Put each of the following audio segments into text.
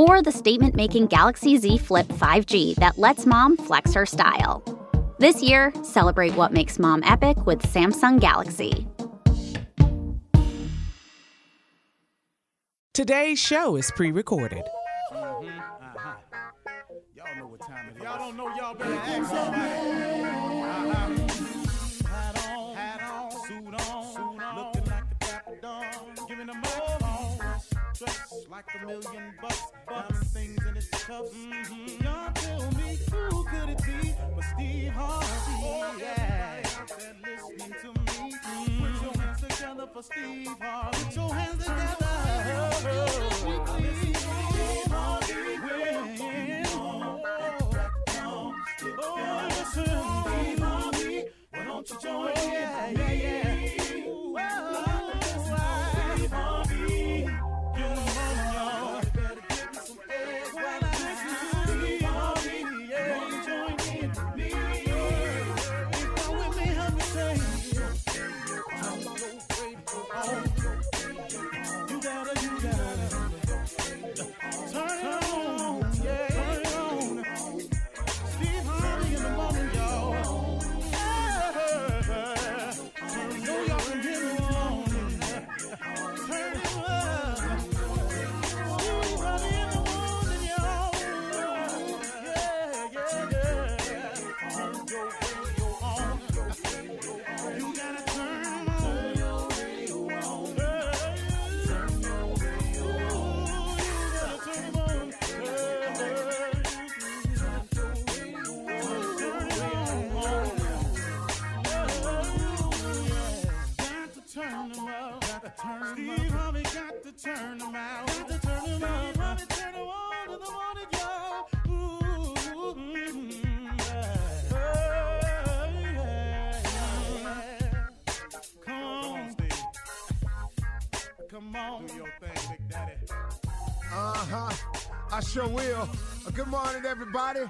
or the statement making Galaxy Z Flip 5G that lets mom flex her style. This year, celebrate what makes mom epic with Samsung Galaxy. Today's show is pre recorded. Mm-hmm. Uh-huh. Y'all know what time it is. Y'all don't know, y'all better ask somebody. Million bucks, diamond things in its cuffs. Mm-hmm. Y'all tell me who could it be but Steve Harvey? Oh, yeah, listening to me. Mm-hmm. Put your hands together for Steve Harvey. Put your hands together. To Steve Harvey. When, oh, oh, listen, Steve Harvey. Why don't you join in? Yeah, yeah, yeah. Turn out. Got to turn Harvey turn in the morning, y'all. Come on, Steve. Come on. Do your thing, Big Daddy. Uh huh. I sure will. Uh, good morning, everybody.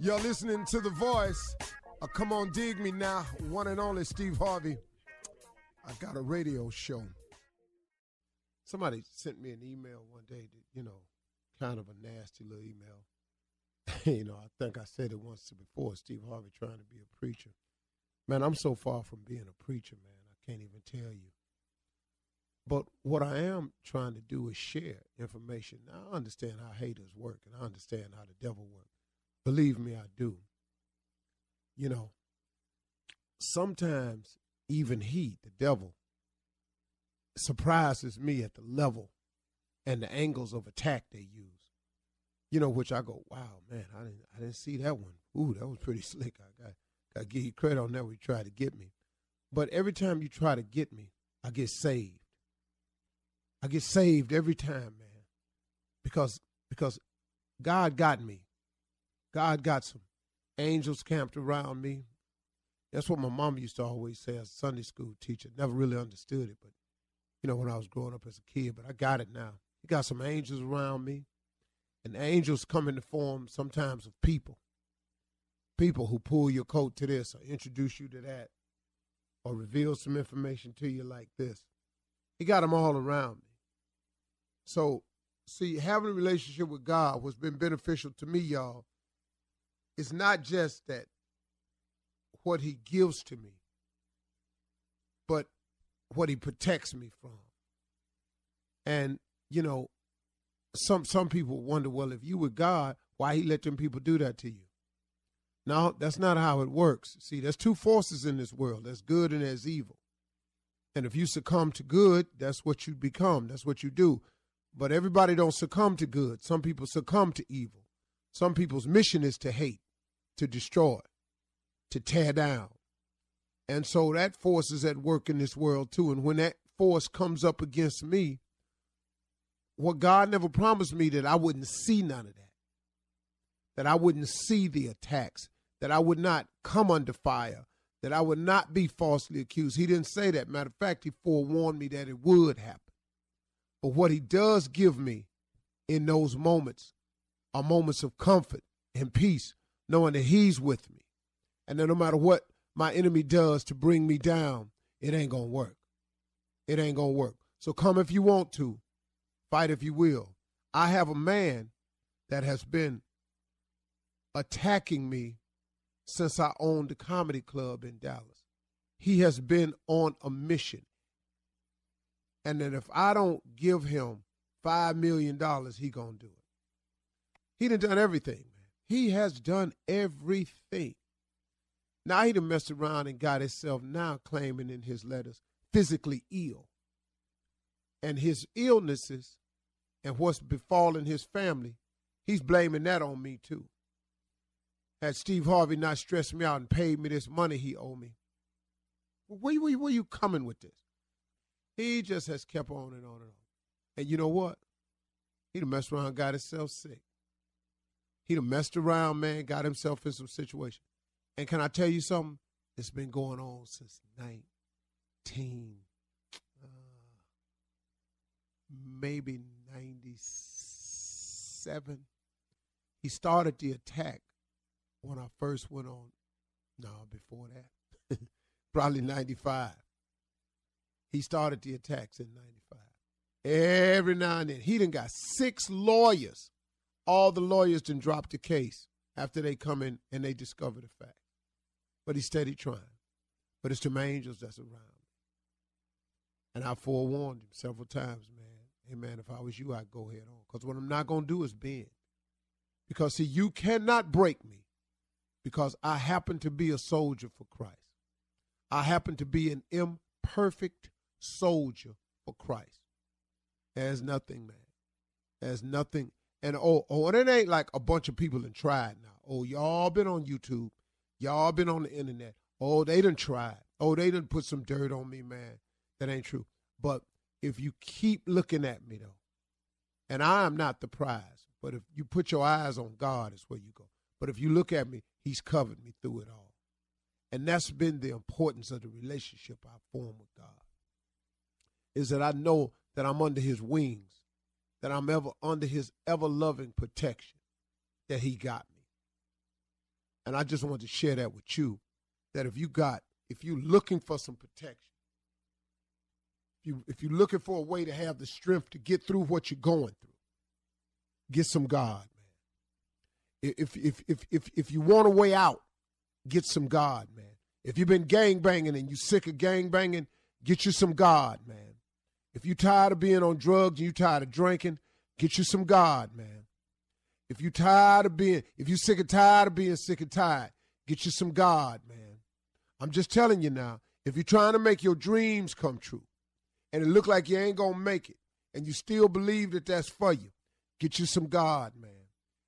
You're listening to The Voice. Uh, come on, dig me now. One and only Steve Harvey. I got a radio show. Somebody sent me an email one day that, you know, kind of a nasty little email. you know, I think I said it once before Steve Harvey trying to be a preacher. Man, I'm so far from being a preacher, man. I can't even tell you. But what I am trying to do is share information. Now, I understand how haters work and I understand how the devil works. Believe me, I do. You know, sometimes even he, the devil, surprises me at the level and the angles of attack they use. You know, which I go, wow, man, I didn't, I didn't see that one. Ooh, that was pretty slick. I got, got to give you credit on that. We tried to get me, but every time you try to get me, I get saved. I get saved every time, man, because because God got me. God got some angels camped around me. That's what my mom used to always say as a Sunday school teacher. Never really understood it, but you know, when I was growing up as a kid, but I got it now. He got some angels around me. And angels come in the form sometimes of people. People who pull your coat to this or introduce you to that or reveal some information to you like this. He got them all around me. So, see, having a relationship with God, what's been beneficial to me, y'all, is not just that what He gives to me, what He protects me from. And, you know, some some people wonder, well, if you were God, Why he let them people do that to you? No, that's not how it works. See, there's two forces in this world. There's good and there's evil. And if you succumb to good, that's what you become. That's what you do. But everybody don't succumb to good. Some people succumb to evil. Some people's mission is to hate, to destroy, to tear down. And so that force is at work in this world too. And when that force comes up against me, what God never promised me that I wouldn't see none of that. That I wouldn't see the attacks, that I would not come under fire, that I would not be falsely accused. He didn't say that. Matter of fact, he forewarned me that it would happen. But what he does give me in those moments are moments of comfort and peace, knowing that he's with me. And that no matter what my enemy does to bring me down, it ain't going to work. It ain't going to work. So come if you want to, fight if you will. I have a man that has been attacking me since I owned the comedy club in Dallas. He has been on a mission. And that if I don't give him five million dollars, he gonna do it. He done done everything, man. He has done everything. Now he done messed around and got himself now claiming in his letters physically ill. And his illnesses and what's befallen his family, he's blaming that on me too. Had Steve Harvey not stressed me out and paid me this money he owed me, where, where, where you coming with this? He just has kept on and on and on. And you know what? He done messed around got himself sick. He done messed around, man, got himself in some situation. And can I tell you something? It's been going on since 19, uh, maybe 97. He started the attack when I first went on. No, before that. Probably 95. He started the attacks in 95. Every now and then. He done got six lawyers. All the lawyers done dropped the case after they come in and they discover the fact. But he's steady trying. But it's the angels that's around. And I forewarned him several times, man. Hey, man, if I was you, I'd go head on. Because what I'm not going to do is bend. Because, see, you cannot break me because I happen to be a soldier for Christ. I happen to be an imperfect soldier for Christ. There's nothing, man. There's nothing. And oh, oh, and it ain't like a bunch of people in tried now. Oh, y'all been on YouTube. Y'all been on the internet. Oh, they done tried. Oh, they done put some dirt on me, man. That ain't true. But if you keep looking at me though, and I am not the prize, but if you put your eyes on God, is where you go. But if you look at me, He's covered me through it all. And that's been the importance of the relationship I form with God. Is that I know that I'm under his wings, that I'm ever under his ever loving protection, that he got. And I just want to share that with you. That if you got, if you're looking for some protection, if you if you're looking for a way to have the strength to get through what you're going through, get some God, man. If if if if if you want a way out, get some God, man. If you've been gang banging and you sick of gang banging, get you some God, man. If you tired of being on drugs and you tired of drinking, get you some God, man. If you tired of being, if you sick and tired of being sick and tired, get you some God, man. I'm just telling you now, if you're trying to make your dreams come true and it look like you ain't gonna make it and you still believe that that's for you, get you some God, man.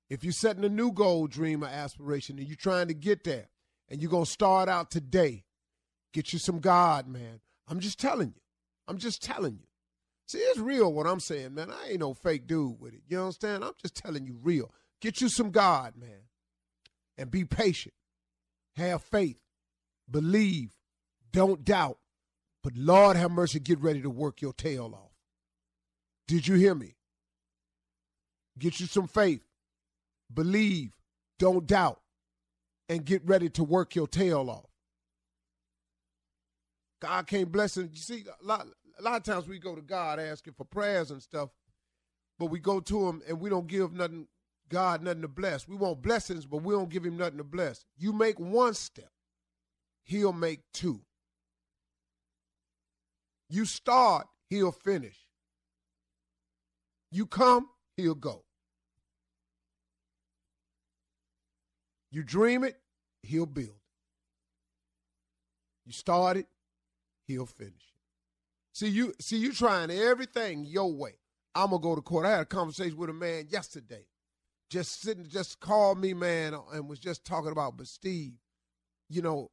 If you're setting a new goal, dream, or aspiration and you're trying to get there and you're gonna start out today, get you some God, man. I'm just telling you. I'm just telling you. See, it's real what I'm saying, man. I ain't no fake dude with it. You understand? I'm just telling you real. Get you some God, man. And be patient. Have faith. Believe. Don't doubt. But Lord have mercy, get ready to work your tail off. Did you hear me? Get you some faith. Believe. Don't doubt. And get ready to work your tail off. God can't bless it. You see, a lot, a lot of times we go to God asking for prayers and stuff, but we go to Him and we don't give nothing, God nothing to bless. We want blessings, but we don't give Him nothing to bless. You make one step, He'll make two. You start, He'll finish. You come, He'll go. You dream it, he'll build. You start it, he'll finish. See you see you trying everything your way. I'm gonna go to court. I had a conversation with a man yesterday. Just sitting just called me, man, and was just talking about, but Steve, you know,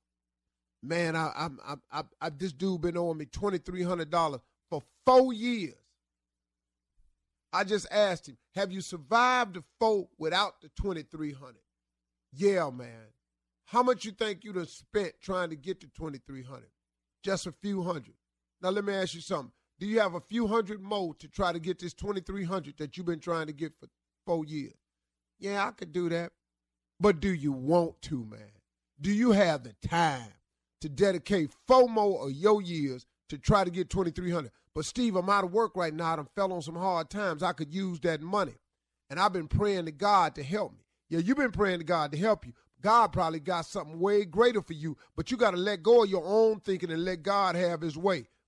man, I I'm I, I, I this dude been owing me twenty three hundred dollars for four years. I just asked him, have you survived the four without the twenty three hundred? Yeah, man. How much you think you'd have spent trying to get to twenty three hundred? Just a few hundred. Now let me ask you something. Do you have a few hundred more to try to get this twenty three hundred that you've been trying to get for four years? Yeah, I could do that. But do you want to, man? Do you have the time to dedicate four more of your years to try to get 2300 But Steve, I'm out of work right now. I fell on some hard times. I could use that money. And I've been praying to God to help me. Yeah, you've been praying to God to help you. God probably got something way greater for you, but you got to let go of your own thinking and let God have his way.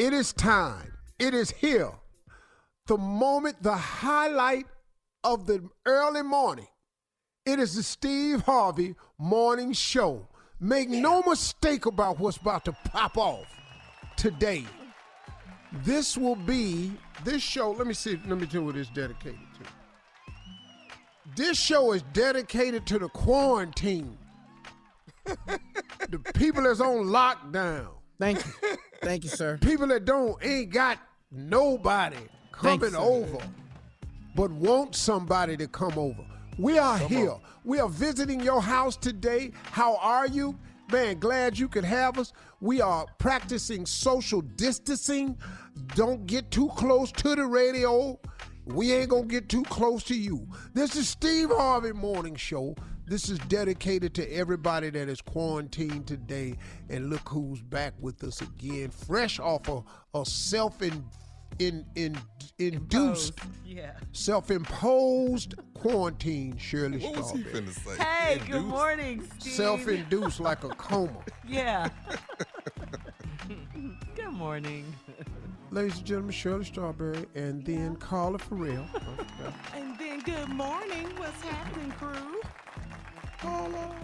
it is time. It is here. The moment, the highlight of the early morning. It is the Steve Harvey Morning Show. Make no mistake about what's about to pop off today. This will be this show. Let me see. Let me tell you what it's dedicated to. This show is dedicated to the quarantine. the people that's on lockdown. Thank you. Thank you, sir. People that don't ain't got nobody coming sir. over, but want somebody to come over. We are here. We are visiting your house today. How are you? Man, glad you could have us. We are practicing social distancing. Don't get too close to the radio. We ain't gonna get too close to you. This is Steve Harvey Morning Show. This is dedicated to everybody that is quarantined today. And look who's back with us again, fresh off a, a self in, in, in, induced, Yeah. self imposed quarantine, Shirley What was he finna say? Hey, good morning, Steve. Self induced like a coma. Yeah. good morning. Ladies and gentlemen, Shirley Strawberry, and then Carla Farrell. And then good morning. What's happening, crew? Carla,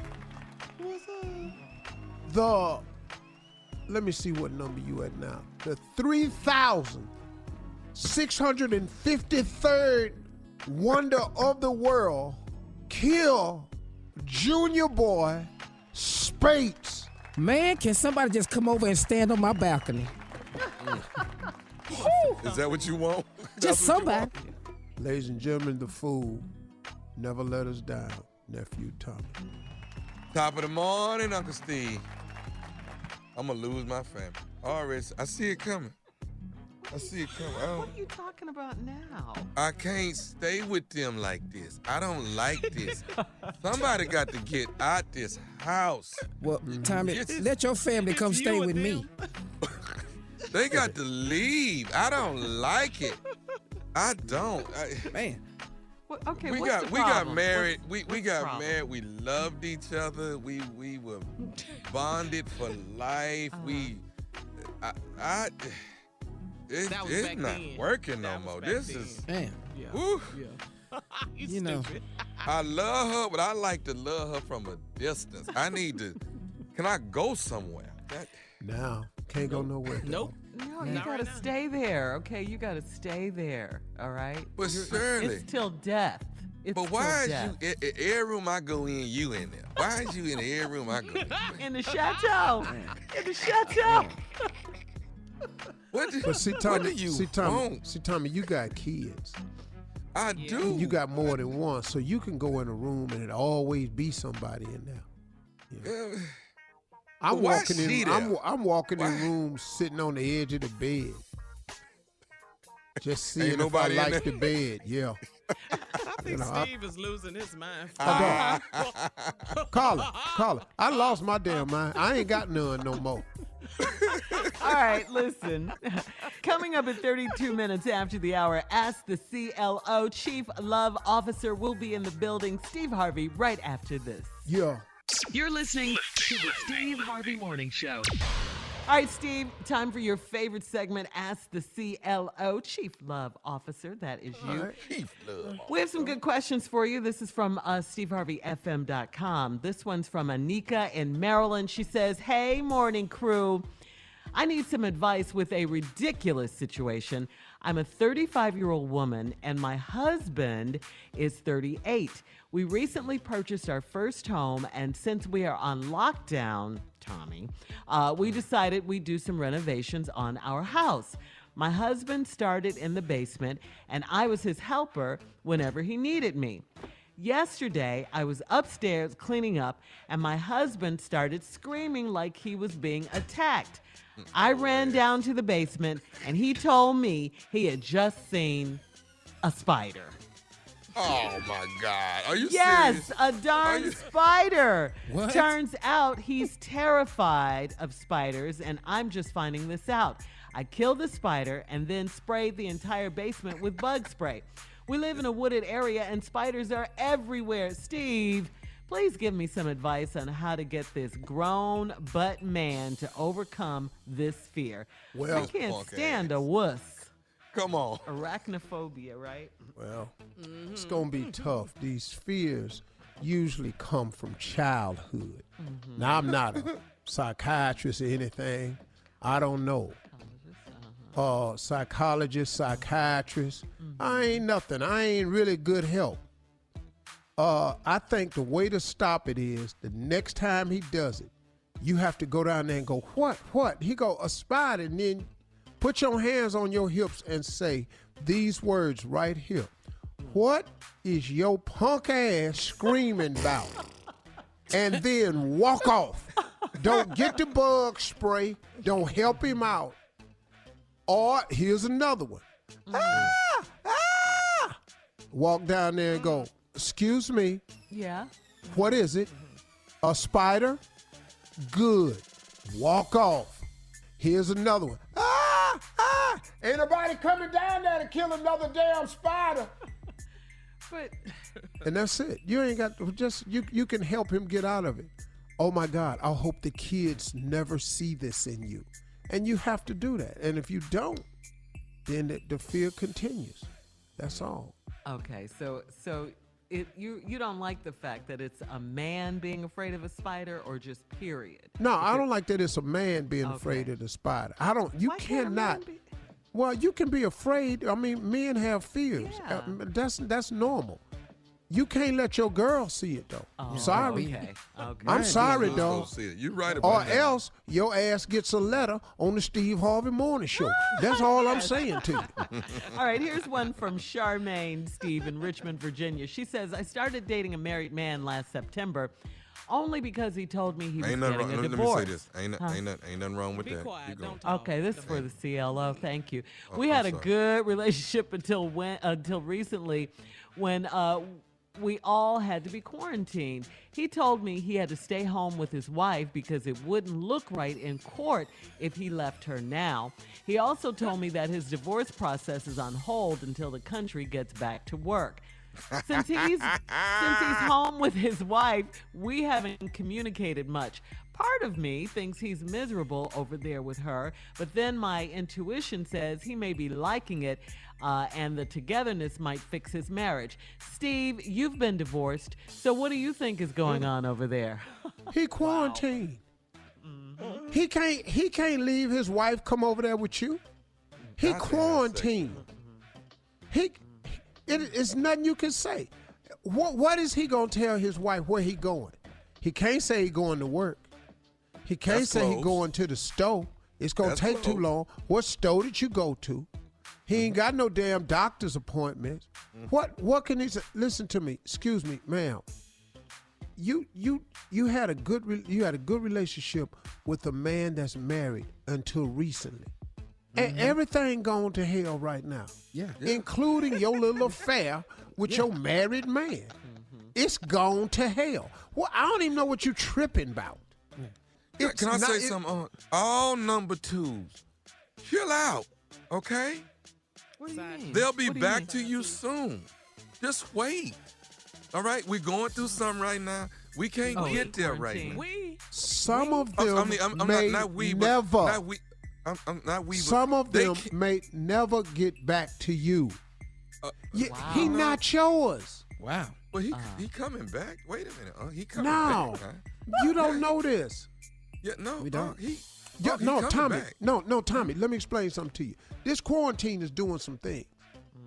what's up? The, let me see what number you at now. The 3,653rd wonder of the world, kill junior boy Spates. Man, can somebody just come over and stand on my balcony? Is that what you want? Just That's what somebody. want? Ladies and gentlemen, the fool never let us down, nephew Tommy. Top of the morning, Uncle Steve. I'm gonna lose my family. Already, I see it coming. I see it coming. I, What are you talking about now? I can't stay with them like this. I don't like this. Somebody got to get out this house. Well, mm-hmm. Tommy, It's- let your family come it's stay with and me. They got to leave. I don't like it. I don't. I, Man, What, okay, we what's got the we got married. What's- we we what's the got problem? married. We loved each other. We we were bonded for life. We uh-huh. I, I it, That was it's back not then. working no That was more. This then. is, Man, Yeah. whew. Yeah. you, You know. I love her, but I like to love her from a distance. I need to. Can I go somewhere? That, Now can't go nowhere. dog. Nope. No, you gotta right now. stay there. Okay, you gotta stay there. All right. But You're- Shirley- it's till death. It's but why is death. you e- every room I go in, you in there? Why is you in the air room I go in? in the chateau? in the chateau. What do, But see, what Tommy, do you see, Tommy, want? see, Tommy, you got kids. I do. You got more than one, so you can go in a room and it always be somebody in there. Uh, I'm But why walking in. I'm. I'm walking Why? in rooms sitting on the edge of the bed, just seeing if I nobody in like the bed. Yeah, I think know, I- Steve is losing his mind. I don't. Carla, Carla, I lost my damn mind. I ain't got none no more. All right, listen. Coming up at 32 minutes after the hour, Ask the CLO Chief Love Officer will be in the building. Steve Harvey right after this. Yeah. You're listening to the Steve Harvey Morning Show. All right, Steve, time for your favorite segment, Ask the CLO Chief Love Officer. That is you. Chief love. We have some good questions for you. This is from uh, SteveHarveyFM.com. This one's from Anika in Maryland. She says, Hey, morning crew. I need some advice with a ridiculous situation. I'm a 35 year old woman and my husband is 38. We recently purchased our first home, and since we are on lockdown, Tommy, uh, we decided we'd do some renovations on our house. My husband started in the basement, and I was his helper whenever he needed me. Yesterday, I was upstairs cleaning up, and my husband started screaming like he was being attacked. I ran down to the basement, and he told me he had just seen a spider. Oh my God. Are you serious? Yes, serious? a darn you- spider. What? Turns out he's terrified of spiders, and I'm just finding this out. I killed the spider and then sprayed the entire basement with bug spray. We live in a wooded area, and spiders are everywhere. Steve, please give me some advice on how to get this grown butt man to overcome this fear. Well- I can't stand a wuss. Come on. Arachnophobia, right? Well, it's gonna be tough. These fears usually come from childhood. Mm-hmm. Now I'm not a psychiatrist or anything. I don't know. Uh-huh. Uh, psychologist, psychiatrist. I mm-hmm. ain't nothing. I ain't really good help. Uh, I think the way to stop it is the next time he does it, you have to go down there and go, what, what? He go, a spider, and then put your hands on your hips and say these words right here. What is your punk ass screaming about? And then walk off. Don't get the bug spray. Don't help him out. Or here's another one. Ah, ah. Walk down there and go, excuse me, Yeah. what is it? A spider? Good. Walk off. Here's another one. Ah, ah. Ain't nobody coming down there to kill another damn spider. But And that's it. You ain't got just you you can help him get out of it. Oh my God, I hope the kids never see this in you. And you have to do that. And if you don't, then the, the fear continues. That's all. Okay, so so it you you don't like the fact that it's a man being afraid of a spider or just period? No, I don't like that it's a man being afraid of the spider. I don't you Why cannot be- Well, you can be afraid. I mean, men have fears. Yeah. Uh, that's that's normal. You can't let your girl see it though. Oh, sorry. Okay. Okay. I'm sorry, Let's dog. see it. You're right Or about that. else your ass gets a letter on the Steve Harvey Morning Show. That's all I'm saying to you. All right, here's one from Charmaine Steve in Richmond, Virginia. She says, I started dating a married man last September only because he told me he was Ain't nothing getting wrong. a Let me divorce. say this. Ain't, no- ain't, nothing- ain't nothing wrong with Be that. quiet. Don't talk. Okay, this is for the CLO. Thank you. We Oh, I'm had a good relationship until when until recently, when uh, we all had to be quarantined. He told me he had to stay home with his wife because it wouldn't look right in court if he left her now. He also told me that his divorce process is on hold until the country gets back to work. Since he's since he's home with his wife, we haven't communicated much. Part of me thinks he's miserable over there with her, but then my intuition says he may be liking it uh, and the togetherness might fix his marriage. Steve, you've been divorced, so what do you think is going on over there? He quarantined. Mm-hmm. He can't. He can't leave his wife come over there with you. He Got to have quarantined. He. It, it's nothing you can say. What What is he gonna tell his wife where he going? He can't say he going to work. He can't That's say he going to the store. It's gonna That's take too long. What store did you go to? He ain't got no damn doctor's appointments. Mm-hmm. What What can he say? Listen to me. Excuse me, ma'am you you you had a good re- you had a good relationship with a man that's married until recently. And mm-hmm. everything gone to hell right now. Yeah. Including your little affair with your married man. Mm-hmm. It's gone to hell. Well, I don't even know what you tripping about. Can, It's can I not- say it- something? On all number twos, chill out, okay? What do you mean? They'll be What do you back mean? to you soon. Just wait. All right, we're going through something right now. We can't Oh, get there right now. We Some of I'm, them I'm, I'm, I'm may not, not we, but never. not we. I'm, I'm not we. but some of they them can't- may never get back to you. uh, Y- Wow. He not yours. Wow. Well, he Uh-huh. he coming back. Wait a minute. Uh, he coming No. back. huh? You don't know this. Yeah, no, We uh, don't. he, Yeah, he no, Tommy. back. No, no, Tommy. Let me explain something to you. This quarantine is doing some things.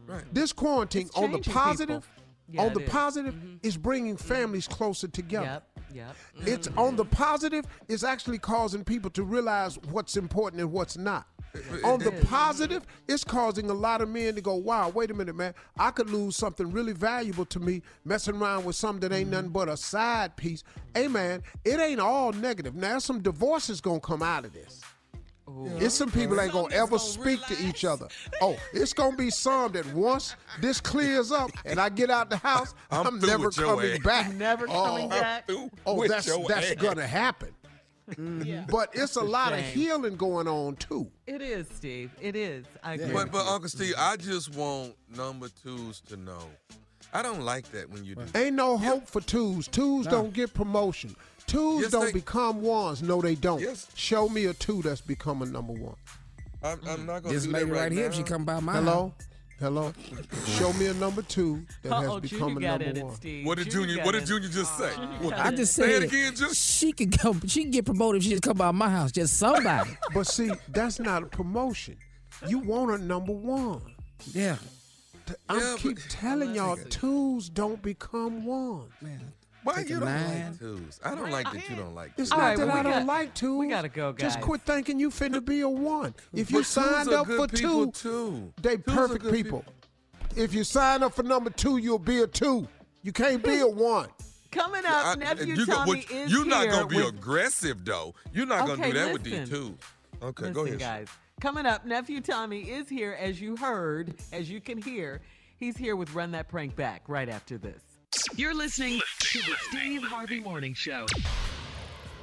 Right. This quarantine, on the positive. Yeah, on the is. Mm-hmm. positive, is bringing families closer together. Yep, yep. It's mm-hmm. on the positive, it's actually causing people to realize what's important and what's not. On the positive, it's causing a lot of men to go, wow, wait a minute, man. I could lose something really valuable to me messing around with something that ain't nothing mm-hmm. but a side piece. Hey, man, it ain't all negative. Now, some divorces going to come out of this. It's some people ain't gonna ever gonna speak to each other. Oh, it's gonna be some that once this clears up and I get out the house, I'm I'm, never with your coming ass. back. Never oh, coming oh, back. Oh, that's that's ass. gonna happen. Mm-hmm. But it's a lot of healing going on too. It is, Steve. It is. I agree. But but Uncle Steve, I just want number twos to know. I don't like that when you do. Ain't no hope for twos. Twos don't get promotion. Twos Yes, don't they- become ones. No, they don't. Yes. Show me a two that's become a number one. I'm, I'm not gonna This do lady that right, right here, now. if she come by my Hello, hello. Show me a number two that has Uh-oh, become Junior a got number in it, one. Steve. What did Junior? got What did. Junior just say? Uh-huh. What- I just Say said it again, just- she can come. She can get promoted if she just come by my house. Just somebody. But see, that's not a promotion. You want a number one. yeah. I Yeah, keep but- telling y'all, twos don't become ones. Man. Why you don't nine. like twos? I don't like that you don't like It's twos. All not right, that well, I we don't like twos. we gotta go, guys. Just quit thinking you finna be a one. If you But signed up for two, too. they Twos perfect good people. If you sign up for number two, you'll be a two. You can't be a one. Coming up, I- nephew you go- Tommy what- is You're not here gonna be with, aggressive though. You're not gonna Okay, do that with these listen. twos. Okay, Listen, go ahead. guys. Coming up, nephew Tommy is here, as you heard, as you can hear. He's here with Run That Prank Back right after this. You're listening to the Steve Harvey Morning Show.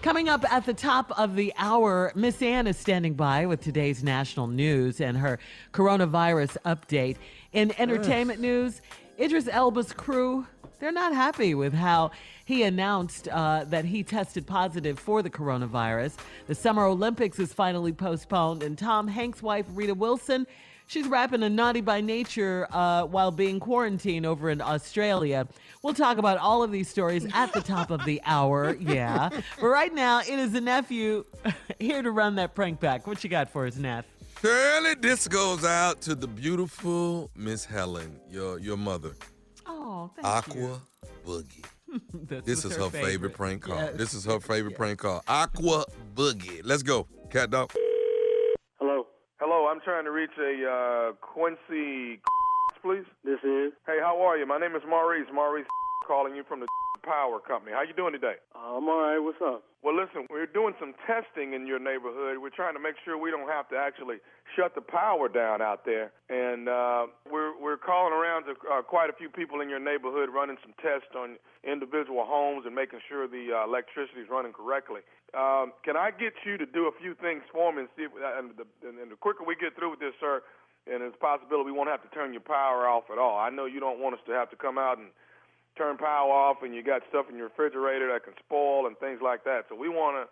Coming up at the top of the hour, Miss Ann is standing by with today's national news and her coronavirus update. In entertainment news, Idris Elba's crew, they're not happy with how he announced uh, that he tested positive for the coronavirus. The Summer Olympics is finally postponed, and Tom Hanks' wife, Rita Wilson, She's rapping a naughty by nature uh, while being quarantined over in Australia. We'll talk about all of these stories at the top of the hour. Yeah. But right now, it is the nephew here to run that prank back. What you got for us, Neff? Shirley, this goes out to the beautiful Miss Helen, your your mother, Oh, thank Aqua Boogie. you. This, This is her favorite, prank call. Yes. This is her favorite prank call. Aqua Boogie. Let's go, cat dog. Hello, I'm trying to reach a uh, Quincy, please. this is. Hey, how are you? My name is Maurice. Maurice calling you from the Power Company. How you doing today? I'm all right. What's up? Well, listen, we're doing some testing in your neighborhood. We're trying to make sure we don't have to actually shut the power down out there, and uh, we're we're calling around to uh, quite a few people in your neighborhood, running some tests on individual homes and making sure the uh, electricity is running correctly. Um, can I get you to do a few things for me and see if, and the, and the quicker we get through with this, sir, and it's a possibility we won't have to turn your power off at all. I know you don't want us to have to come out and turn power off and you got stuff in your refrigerator that can spoil and things like that. So we want to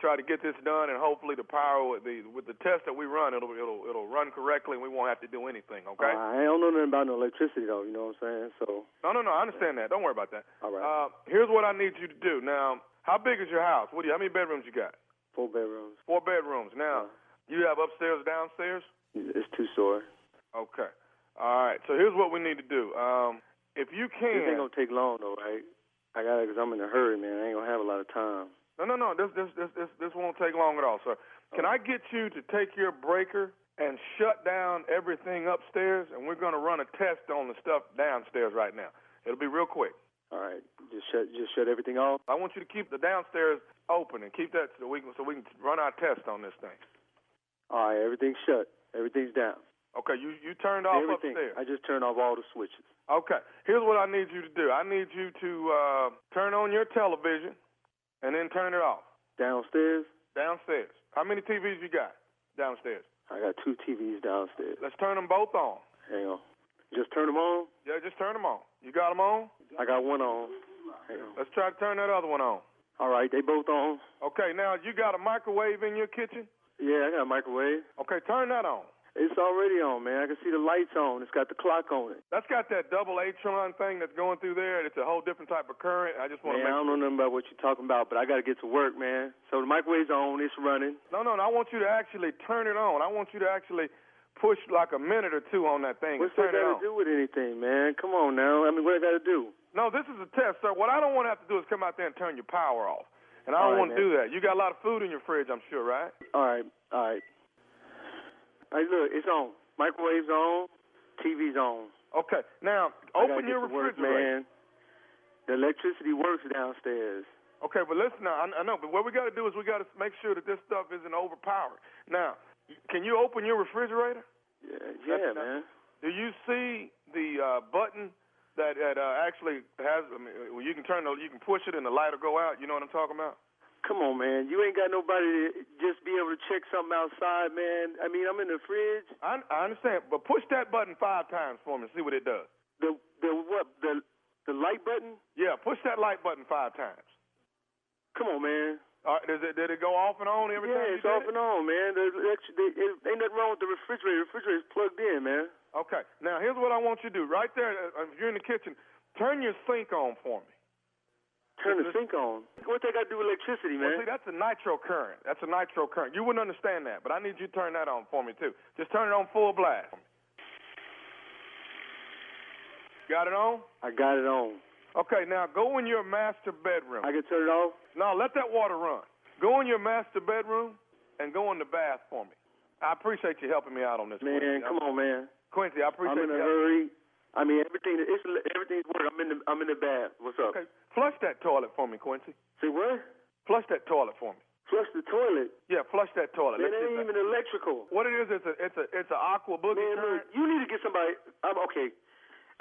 try to get this done, and hopefully the power with the with the test that we run, it'll it'll it'll run correctly, and we won't have to do anything. Okay? Uh, I don't know nothing about no electricity though. You know what I'm saying? So No, no, no. I understand that. Don't worry about that. all right, Uh, here's what I need you to do. Now, how big is your house? What do you? How many bedrooms you got? four bedrooms. Four bedrooms. Now, you have upstairs, downstairs. It's two story. Okay. All right. So here's what we need to do. Um, if you can. This ain't gonna take long though, right? I got it because I'm in a hurry, man. I ain't gonna have a lot of time. No, no, no. This, this, this, this, this won't take long at all, sir. Can I get you to take your breaker and shut down everything upstairs, and we're going to run a test on the stuff downstairs right now. It'll be real quick. All right, just shut just shut everything off. I want you to keep the downstairs open and keep that so we can so we can run our test on this thing. All right, everything's shut. Everything's down. Okay, you you turned off Everything. upstairs. I just turned off all the switches. Okay, here's what I need you to do. I need you to uh, turn on your television and then turn it off Downstairs, downstairs. How many TVs you got downstairs? I got two TVs downstairs. Let's turn them both on. Hang on. Just turn them on. Yeah, just turn them on. You got them on? I got one on. Hang on. Let's try to turn that other one on. All right, they both on. Okay, now you got a microwave in your kitchen? Yeah, I got a microwave. Okay, turn that on. It's already on, man. I can see the lights on. It's got the clock on it. That's got that double Atron thing that's going through there. It's a whole different type of current. I just want to. Man, I don't know nothing about what you're talking about, but I got to get to work, man. So the microwave's on. It's running. No, no, no. I want you to actually turn it on. I want you to actually push like a minute or two on that thing What's that got to do with anything, man? Come on now. I mean, what I got to do? No, this is a test, sir. What I don't want to have to do is come out there and turn your power off. And I All don't want to do that. You got a lot of food in your fridge, I'm sure, right? All right, all right. Right, look, it's on. Microwave's on. TV's on. Okay. Now, open your to work, refrigerator. man. The electricity works downstairs. Okay, but listen now. I, I know, but what we got to do is we got to make sure that this stuff isn't overpowered. Now, can you open your refrigerator? Yeah, yeah, That's- man. Do you see the uh, button that that uh, actually has? I mean, well, you can turn the, you can push it and the light will go out. You know what I'm talking about? Come on, man. You ain't got nobody to just be able to check something outside, man. I mean, I'm in the fridge. I, I understand, but push that button five times for me. and See what it does. The the what the the light button? Yeah, push that light button five times. Come on, man. All right, does it did it go off and on every time yeah, it's off it? and on, man. The electric, the, it, ain't nothing wrong with the refrigerator. The refrigerator's plugged in, man. Okay. Now here's what I want you to do. Right there, uh, if you're in the kitchen, turn your sink on for me. Turn the mm-hmm. sink on. What they got to do with electricity, man? Well, see, that's a nitro current. That's a nitro current. You wouldn't understand that, but I need you to turn that on for me too. Just turn it on full blast. Got it on? I got it on. Okay, now go in your master bedroom. I can turn it off. No, let that water run. Go in your master bedroom and go in the bath for me. I appreciate you helping me out on this. Man, Quincy. come on, man. Quincy, I appreciate. I'm in a hurry. I mean, everything. It's everything's working. I'm in the I'm in the bath. What's up? Okay, flush that toilet for me, Quincy. Say what? Flush that toilet for me. Flush the toilet. Yeah, flush that toilet. Man, Let's it ain't even electrical. What it is, it's a it's a it's a aqua boogie Man, you need to get somebody. I'm okay.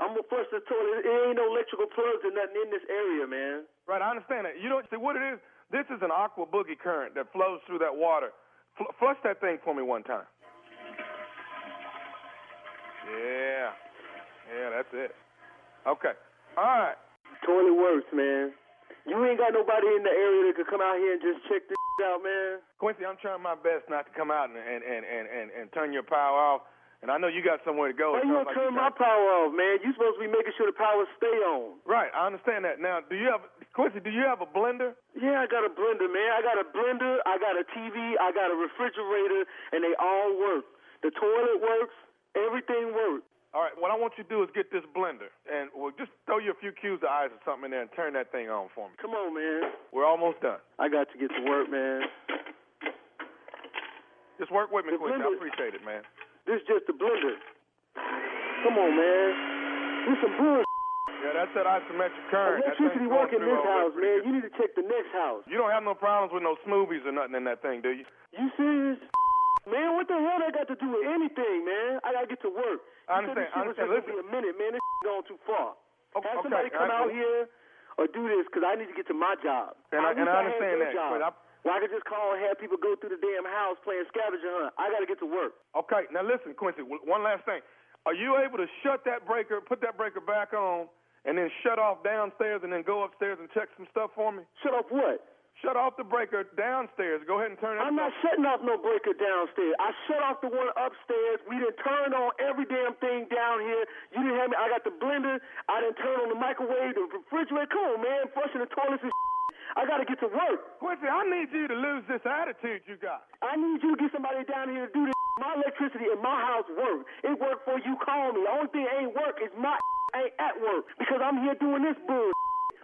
I'm gonna flush the toilet. It ain't no electrical plugs or nothing in this area, man. Right, I understand that. You don't see what it is. This is an aqua boogie current that flows through that water. Fl- flush that thing for me one time. Yeah, yeah, that's it. Okay, all right. Toilet works, man. You ain't got nobody in the area that could come out here and just check this out, man. Quincy, I'm trying my best not to come out and and and and, and, turn your power off. And I know you got somewhere to go. Why you gonna like turn my got- power off, man? You supposed to be making sure the power stay on. Right, I understand that. Now, do you have Quincy? Do you have a blender? Yeah, I got a blender, man. I got a blender, I got a TV, I got a refrigerator, and they all work. The toilet works, everything works. All right, what I want you to do is get this blender and we'll just throw you a few cubes of ice or something in there and turn that thing on for me. Come on, man. We're almost done. I got to get to work, man. Just work with me, The Quincy. I appreciate it, man. This is just a blender. Come on, man. This some bullshit. Yeah, that's that isometric current. Electricity work in this house, man. You need to check the next house. You don't have no problems with no smoothies or nothing in that thing, do you? You serious? Man, what the hell that got to do with anything, man? I gotta get to work. I understand, I was understand. just gonna be a minute, man. This going too far. Okay, Have okay, somebody come out here or do this because I need to get to my job. And I- wish and I understand that, Job, but I- where I could just call and have people go through the damn house playing scavenger hunt. I gotta get to work. Okay, now listen, Quincy, one last thing. Are you able to shut that breaker, put that breaker back on, and then shut off downstairs and then go upstairs and check some stuff for me? Shut off what? Shut off the breaker downstairs. Go ahead and turn it. Off. I'm not shutting off no breaker downstairs. I shut off the one upstairs. We didn't turn on every damn thing down here. You didn't have me. I got the blender. I didn't turn on the microwave, the refrigerator. Come on, man. Flushing the toilets and I got to get to work. Quincy, I need you to lose this attitude you got. I need you to get somebody down here to do this. My electricity in my house work. It worked for you. Call me. The only thing ain't work is my ain't at work because I'm here doing this bull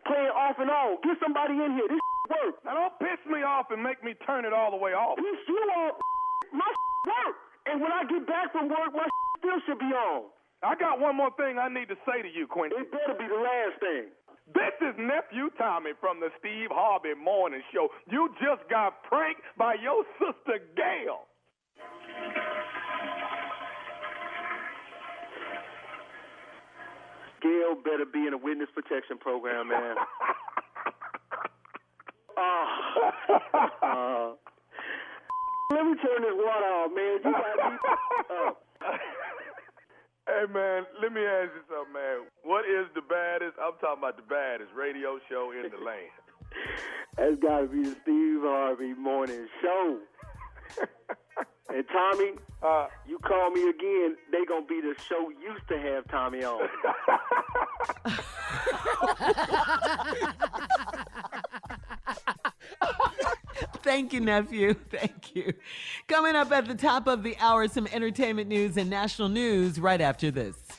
playing off and on. Get somebody in here. This work. Now don't piss me off and make me turn it all the way off. Piss you off. My work. And when I get back from work, my still should be on. I got one more thing I need to say to you, Quincy. It better be the last thing. This is nephew Tommy from the Steve Harvey Morning Show. You just got pranked by your sister Gail. Gail better be in a witness protection program, man. Ah. Uh, let me turn this water off, man. You got me. Oh. Hey man, let me ask you something, man. What is the baddest? I'm talking about the baddest radio show in the land. That's got to be the Steve Harvey Morning Show. and Tommy, Uh, you call me again, they gonna be the show used to have Tommy on. Thank you, nephew. Thank you. Coming up at the top of the hour, some entertainment news and national news right after this.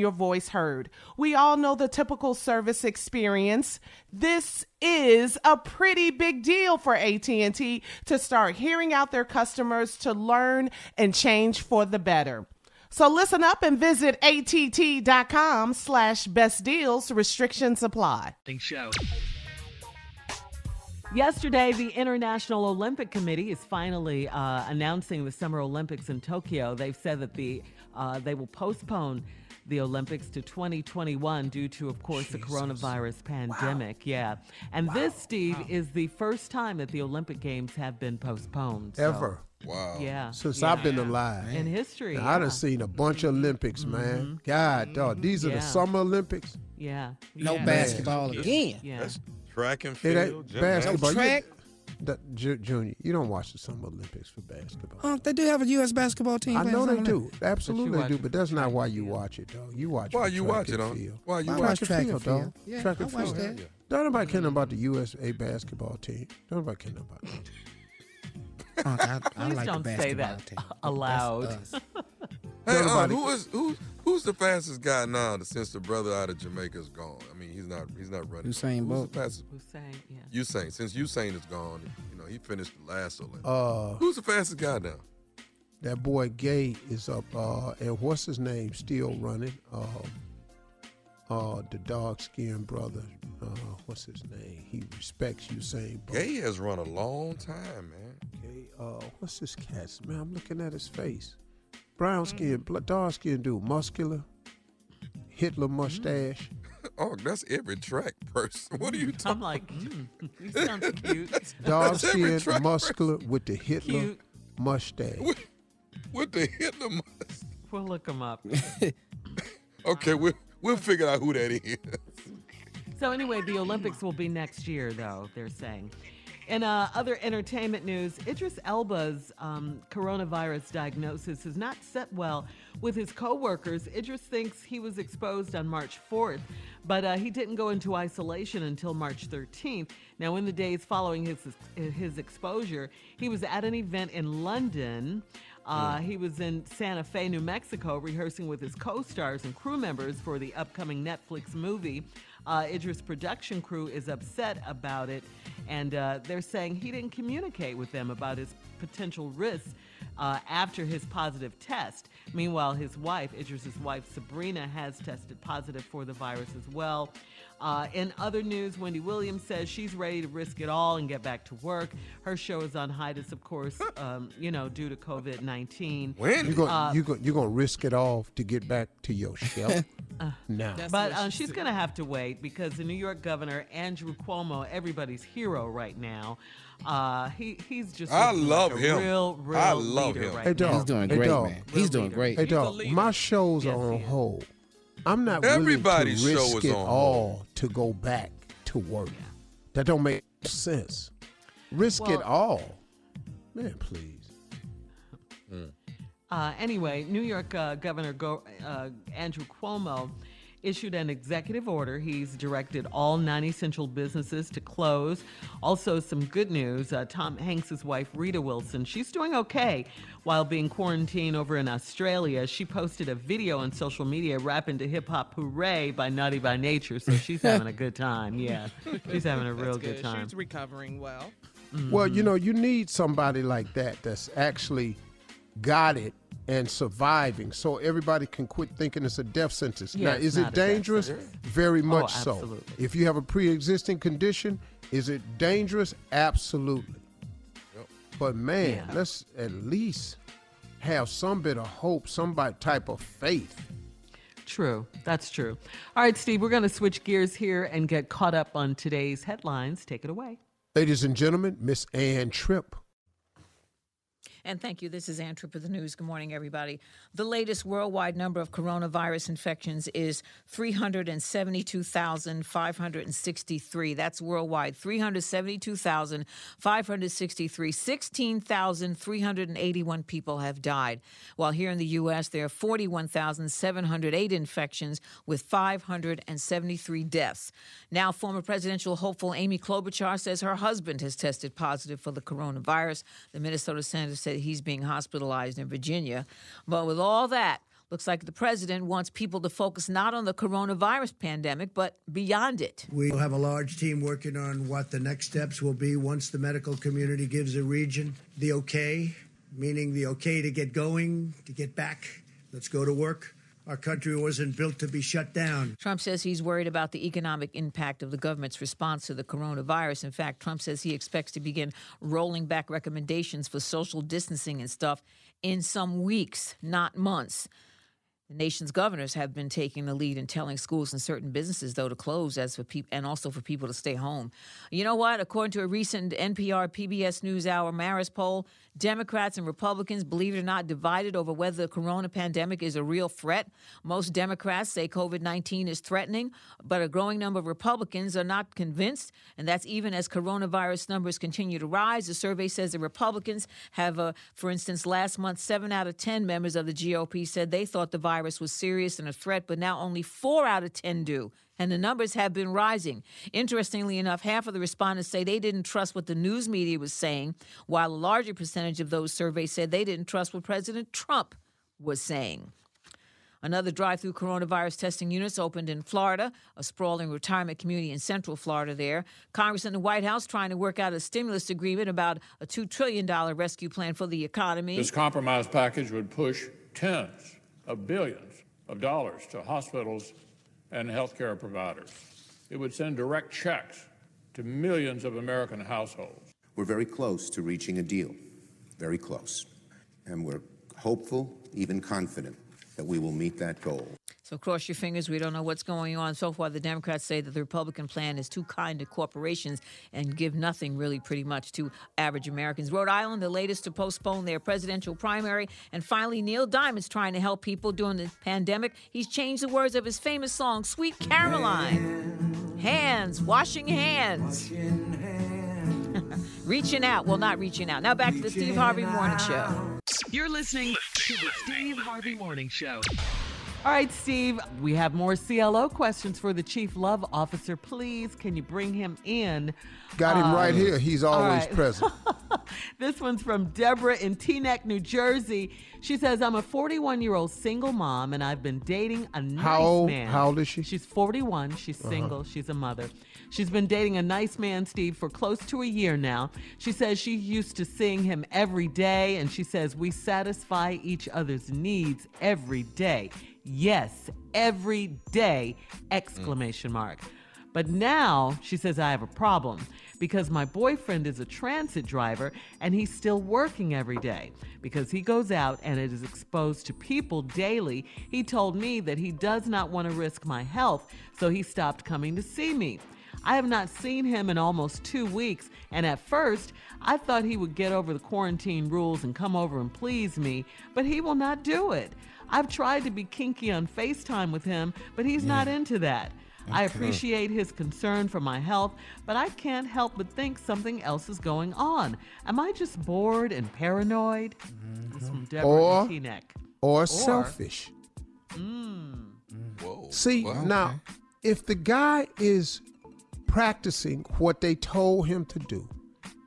your voice heard. We all know the typical service experience. This is a pretty big deal for AT&T to start hearing out their customers to learn and change for the better. So listen up and visit att.com slash best deals. Restrictions apply. Show. Yesterday, the International Olympic Committee is finally uh, announcing the Summer Olympics in Tokyo. They've said that the uh, they will postpone the Olympics to 2021 due to, of course, the coronavirus pandemic. Yeah, and this, Steve, is the first time that the Olympic Games have been postponed. so- Ever. Wow. Yeah. Since yeah. I've been alive. in history. Now, I done yeah. seen a bunch of Olympics, mm-hmm. man. God, dog. Mm-hmm. These are Yeah. the Summer Olympics. Yeah. No yeah. basketball again. Yeah. That's track and It field. ain't basketball. You- track. That- Ju- Junior, you don't watch the Summer Olympics for basketball. Oh, they do have a U.S. basketball team. I know they do. like Absolutely they do. But that's not why you watch it, dog. You watch Why for you track watch it, and huh? field. Why you I watch watch Track and track and field, field. dog. Yeah, Track and watch field. that. Yeah. Don't nobody care about the USA basketball team. Don't nobody care about that. Unc, I, I Please like don't the say that team. aloud. Hey, uh, Nobody- who is who? Who's the fastest guy now since the brother out of Jamaica's gone? I mean, he's not he's not running. Usain Who's the fastest? Hussein, yeah. Usain. Since Usain is gone, you know he finished the last Olympics. Uh, Who's the fastest guy now? that boy Gay is up, uh, and what's his name? Still running. Uh, uh, the dark skinned brother. Uh, what's his name? He respects Usain Bolt. Gay has run a long time, man. Gay. Uh, what's this cat's man? I'm looking at his face. Brown skin, bl- dark skin dude, muscular, Hitler mustache. Oh, that's every track person. What are you talking? I'm like, mm, he sounds cute. Dark That's skin, track muscular with the Hitler Cute. mustache. With, with the Hitler must. We'll look him up. Okay, we'll we'll figure out who that is. So anyway, the Olympics will be next year, though they're saying. In uh, other entertainment news, Idris Elba's um, coronavirus diagnosis has not set well with his coworkers. Idris thinks he was exposed on March 4th But uh, he didn't go into isolation until March 13th. Now, in the days following his his exposure, he was at an event in London. Uh, he was in Santa Fe, New Mexico, rehearsing with his co-stars and crew members for the upcoming Netflix movie. Uh, Idris' production crew is upset about it, and uh, they're saying he didn't communicate with them about his potential risks uh, after his positive test. Meanwhile, his wife, Idris' wife, Sabrina, has tested positive for the virus as well. Uh, in other news, Wendy Williams says she's ready to risk it all and get back to work. Her show is on hiatus, of course, um, you know, due to COVID 19. When? You going Uh, you go, you're gonna risk it all to get back to your show? no. But uh, she's going to have to wait because the New York governor, Andrew Cuomo, everybody's hero right now, uh, he he's just I love like a him. Real, real I love leader him. Right Hey, now. dog. He's doing Hey, great, dog. man. He's doing great. Hey, dog, my shows Yes, are on hold. I'm not Everybody's willing to show risk is it on all hold. to go back to work. That don't make sense. Risk it all. Man, please. Uh, anyway, New York uh, Governor Go- uh, Andrew Cuomo issued an executive order. He's directed all non essential businesses to close. Also, some good news uh, Tom Hanks' wife, Rita Wilson, she's doing okay while being quarantined over in Australia. She posted a video on social media rapping to hip hop hooray by Naughty by Nature. So she's having a good time. Yeah, she's having a real That's good time. She's recovering well. Well, Mm-hmm. you know, you need somebody like that that's actually got it and surviving so everybody can quit thinking it's a death sentence. Yeah, now, is it dangerous? Very oh, much Oh, so. If you have a pre existing condition, is it dangerous? Absolutely. But man, Yeah. let's at least have some bit of hope, some type of faith. True. That's true. All right, Steve, we're going to switch gears here and get caught up on today's headlines. Take it away. Ladies and gentlemen, Miss Ann Tripp. And thank you. This is Ann Tripp of the News. Good morning, everybody. The latest worldwide number of coronavirus infections is 372,563. That's worldwide. 372,563. 16,381 people have died. While here in the U.S., there are 41,708 infections with 573 deaths. Now, former presidential hopeful Amy Klobuchar says her husband has tested positive for the coronavirus. The Minnesota senator said he's being hospitalized in Virginia. But with all that, looks like the president wants people to focus not on the coronavirus pandemic, but beyond it. We have a large team working on what the next steps will be once the medical community gives a region the okay, meaning the okay to get going, to get back. Let's go to work. Our country wasn't built to be shut down. Trump says he's worried about the economic impact of the government's response to the coronavirus. In fact, Trump says he expects to begin rolling back recommendations for social distancing and stuff in some weeks, not months. The nation's governors have been taking the lead in telling schools and certain businesses, though, to close, as for people and also for people to stay home. You know what? According to a recent NPR PBS NewsHour Marist poll, Democrats and Republicans, believe it or not, divided over whether the corona pandemic is a real threat. Most Democrats say COVID 19 is threatening, but a growing number of Republicans are not convinced, and that's even as coronavirus numbers continue to rise. The survey says the Republicans have, uh, for instance, last month, seven out of 10 members of the GOP said they thought the virus was serious and a threat, but now only four out of 10 do. And the numbers have been rising. Interestingly enough, half of the respondents say they didn't trust what the news media was saying, while a larger percentage of those surveyed said they didn't trust what President Trump was saying. Another drive through coronavirus testing units opened in Florida, a sprawling retirement community in central Florida there. Congress and the White House trying to work out a stimulus agreement about a $2 trillion rescue plan for the economy. This compromise package would push tens of billions of dollars to hospitals and healthcare providers. It would send direct checks to millions of American households. We're very close to reaching a deal, very close. And we're hopeful, even confident, that we will meet that goal. So cross your fingers. We don't know what's going on. So far, the Democrats say that the Republican plan is too kind to corporations and give nothing really pretty much to average Americans. Rhode Island, the latest to postpone their presidential primary. And finally, Neil Diamond's trying to help people during the pandemic. He's changed the words of his famous song, Sweet Caroline. Hands, washing hands. reaching out. Well, not reaching out. Now back to the Steve Harvey Morning Show. You're listening to the Steve Harvey Morning Show. All right, Steve, we have more CLO questions for the Chief Love Officer. Please, can you bring him in? Got him right Um, here. He's always right. present. This one's from Deborah in Teaneck, New Jersey. She says, I'm a 41 year old single mom and I've been dating a nice How old- man. how old is she? She's 41. She's Uh-huh. single. She's a mother. She's been dating a nice man, Steve, for close to a year now. She says she used to seeing him every day and she says we satisfy each other's needs every day. Yes, every day! Exclamation mm. mark. But now she says I have a problem because my boyfriend is a transit driver and he's still working every day. Because he goes out and it is exposed to people daily, he told me that he does not want to risk my health, so he stopped coming to see me. I have not seen him in almost two weeks, and at first I thought he would get over the quarantine rules and come over and please me, but he will not do it. I've tried to be kinky on FaceTime with him, but he's not into that. I appreciate his concern for my health, but I can't help but think something else is going on. Am I just bored and paranoid? This is from Deborah Or- in Teaneck. or selfish. Mm. Whoa. See, now, if the guy is practicing what they told him to do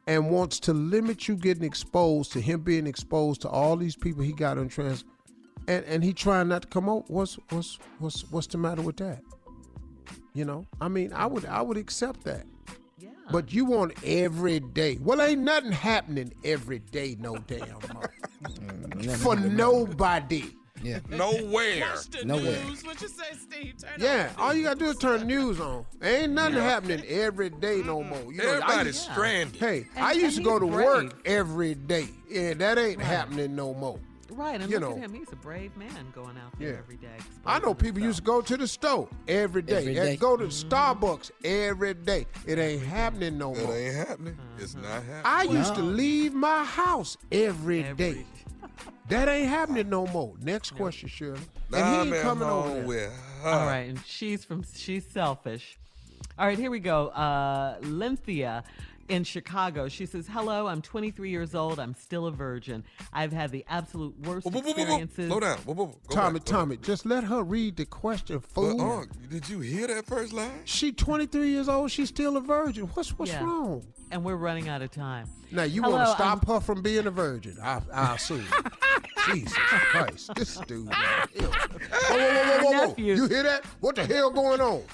and wants to limit you getting exposed to him being exposed to all these people he got on trans and, and he trying not to come out, what's what's what's what's the matter with that? You know? I mean, I would I would accept that. Yeah. But you want every day. Well, ain't nothing happening every day, no damn more. Mm, For nobody. Yeah. Nowhere. Nowhere. What you say, Steve? Turn Yeah, all you gotta do is turn news on. Ain't nothing happening every day no more. You know, I Everybody's used- stranded. Hey, And- I used to go to he's work every day. Yeah, that ain't happening no more. Right, and You look know. at him. He's a brave man going out there Yeah. every day. I know people used to go to the store every day. Every and day. go to Starbucks every day. It ain't happening no It more. It ain't happening. It's Uh-huh. not happening. I used to leave my house every day. That ain't happening no more. Next question, Shirley. And Nah, he ain't man, coming over there. with her. All right, and she's from she's selfish. All right, here we go. Uh, Lynthia in Chicago. She says, "Hello, I'm 23 years old. I'm still a virgin. I've had the absolute worst Whoa, whoa, whoa, whoa, whoa. experiences." Slow down. Whoa, whoa, whoa. Tommy, back, go Tommy, just let her read the question, fool. But, uh, did you hear that first line? She 23 years old. She's still a virgin. What's what's Yeah. wrong? And we're running out of time. Now you want to stop I'm- her from being a virgin? I, I assume. Jesus Christ, this dude. man. Whoa, whoa, whoa, whoa, whoa, whoa! You hear that? What the hell going on?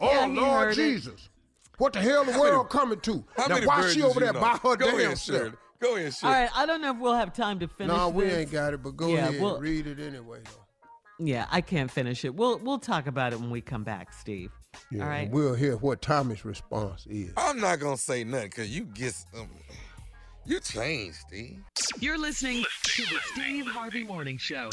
Oh Yeah, he Lord heard it. Jesus! What the hell the How world many- coming to? How now why she over there know? by her Go damn ahead, self? Go ahead, All Shirley. right, I don't know if we'll have time to finish. No, we this. ain't got it. But go Yeah, ahead, we'll- read it anyway. Though. Yeah, I can't finish it. We'll we'll talk about it when we come back, Steve. Yeah, All right. we'll hear what Tommy's response is. I'm not gonna say nothing because you get um, you changed, Steve. You're listening to the Steve Harvey Morning Show.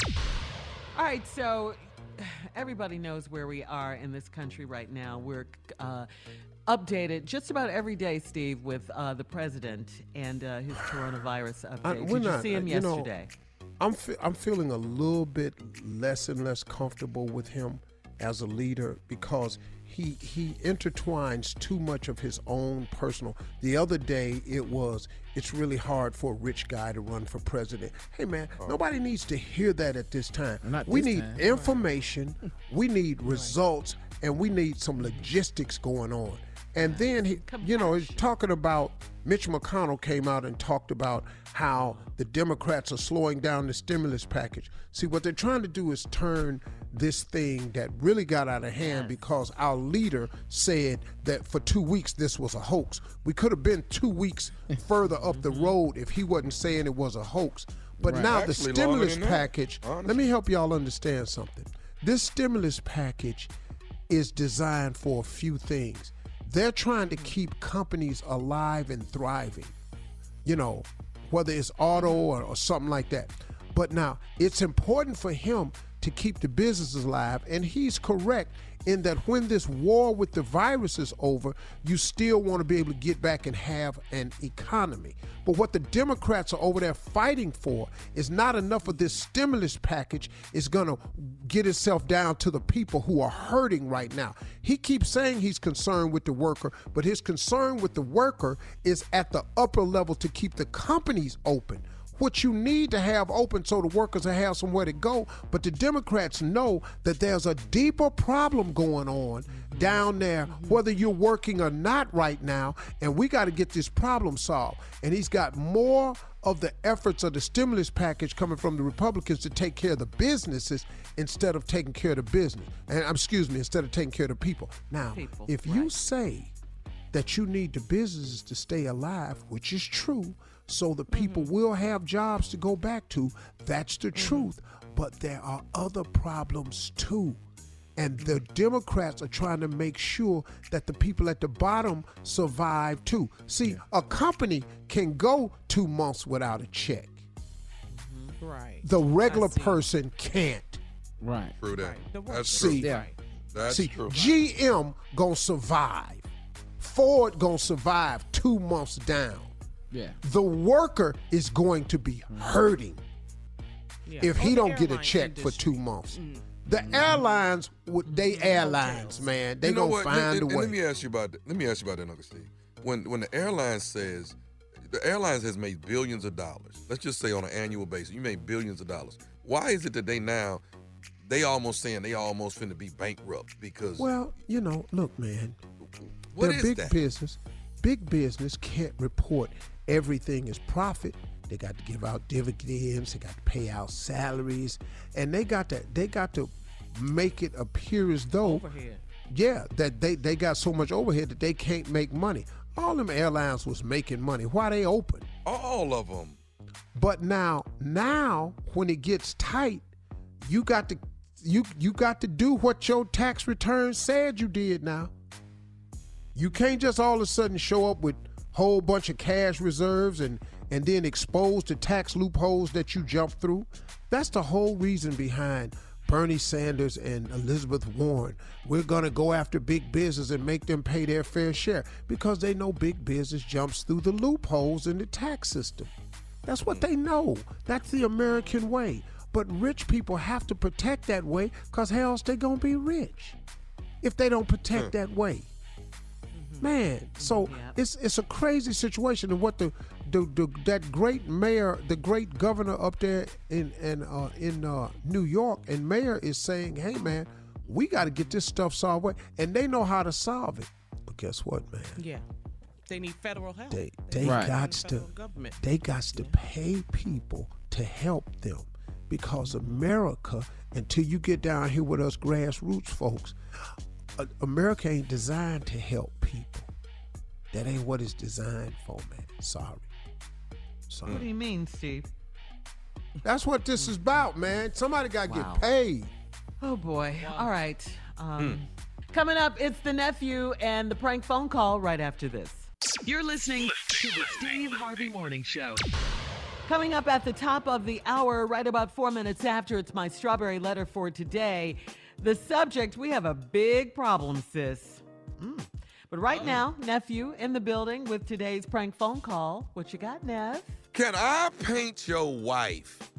All right, so everybody knows where we are in this country right now. We're uh, updated just about every day, Steve, with uh, the president and uh, his coronavirus update. I- Did we're you not- see him you know, yesterday? I'm fe- I'm feeling a little bit less and less comfortable with him as a leader because he he intertwines too much of his own personal. The other day it was it's really hard for a rich guy to run for president. Hey man, nobody needs to hear that at this time. Not we this need time. information, we need results, and we need some logistics going on. And then he, you know, he's talking about Mitch McConnell came out and talked about how the Democrats are slowing down the stimulus package. See, what they're trying to do is turn this thing that really got out of hand because our leader said that for two weeks this was a hoax. We could have been two weeks further up the road if he wasn't saying it was a hoax. But Right. now the Actually, longer stimulus package, let me help y'all understand something. This stimulus package is designed for a few things. They're trying to keep companies alive and thriving, you know, whether it's auto or, or something like that. But now it's important for him to keep the businesses alive, and he's correct in that when this war with the virus is over, you still want to be able to get back and have an economy. But what the Democrats are over there fighting for is not enough of this stimulus package is going to get itself down to the people who are hurting right now. He keeps saying he's concerned with the worker, but his concern with the worker is at the upper level to keep the companies open. Which you need to have open so the workers will have somewhere to go. But the Democrats know that there's a deeper problem going on mm-hmm. down there, mm-hmm. whether you're working or not right now, and we got to get this problem solved. And he's got more of the efforts of the stimulus package coming from the Republicans to take care of the businesses instead of taking care of the business. And excuse me, instead of taking care of the people. Now, People, if you say that you need the businesses to stay alive, which is true, so the mm-hmm. people will have jobs to go back to, that's the mm-hmm. truth. But there are other problems too. And the Democrats are trying to make sure that the people at the bottom survive too. See, a company can go two months without a check. Mm-hmm. Right. The regular person can't. Right. True that. The work- That's See, true. That's see, true. GM gonna survive. Ford gonna survive two months down. Yeah. The worker is going to be mm-hmm. hurting Yeah. if Or he don't get a airline check for two months. The mm-hmm. airlines, they airlines, man, they you know gonna what? find Let- a let- way. Let me ask you about that. Let me ask you about that, Uncle Steve. When when the airline says the airlines has made billions of dollars, let's just say on an annual basis, you made billions of dollars. Why is it that they now they almost saying they almost finna be bankrupt because Well, you know, look, man. What they're is big that? business. Big business can't report everything is profit. They got to give out dividends. They got to pay out salaries, and they got to they got to make it appear as though Overhead. yeah, that they, they got so much overhead that they can't make money. All them airlines was making money. Why they open? all of them. But now, now when it gets tight, you got to you you got to do what your tax return said you did now. You can't just all of a sudden show up with whole bunch of cash reserves and and then exposed to tax loopholes that you jump through. That's the whole reason behind Bernie Sanders and Elizabeth Warren. We're going to go after big business and make them pay their fair share because they know big business jumps through the loopholes in the tax system. That's what they know. That's the American way. But rich people have to protect that way because else they going to be rich if they don't protect hmm. that way. Man, so it's it's a crazy situation, and what the, the the that great mayor, the great governor up there in in uh, in uh, New York, and mayor is saying, "Hey, man, we got to get this stuff solved," and they know how to solve it. But guess what, man? Yeah. They need federal help. They They they need got the to government. they got to pay people to help them because America, until you get down here with us grassroots folks, America ain't designed to help people. That ain't what it's designed for, man. Sorry. Sorry. What do you mean, Steve? That's what this is about, man. Somebody got to Wow. get paid. Oh boy. All right. Um, Hmm. Coming up, it's the nephew and the prank phone call right after this. You're listening to the Steve Harvey Morning Show. Coming up at the top of the hour, right about four minutes after, it's my strawberry letter for today. The subject we have a big problem, sis. Mm. But right now, nephew in the building with today's prank phone call. What you got, Nev? Can I paint your wife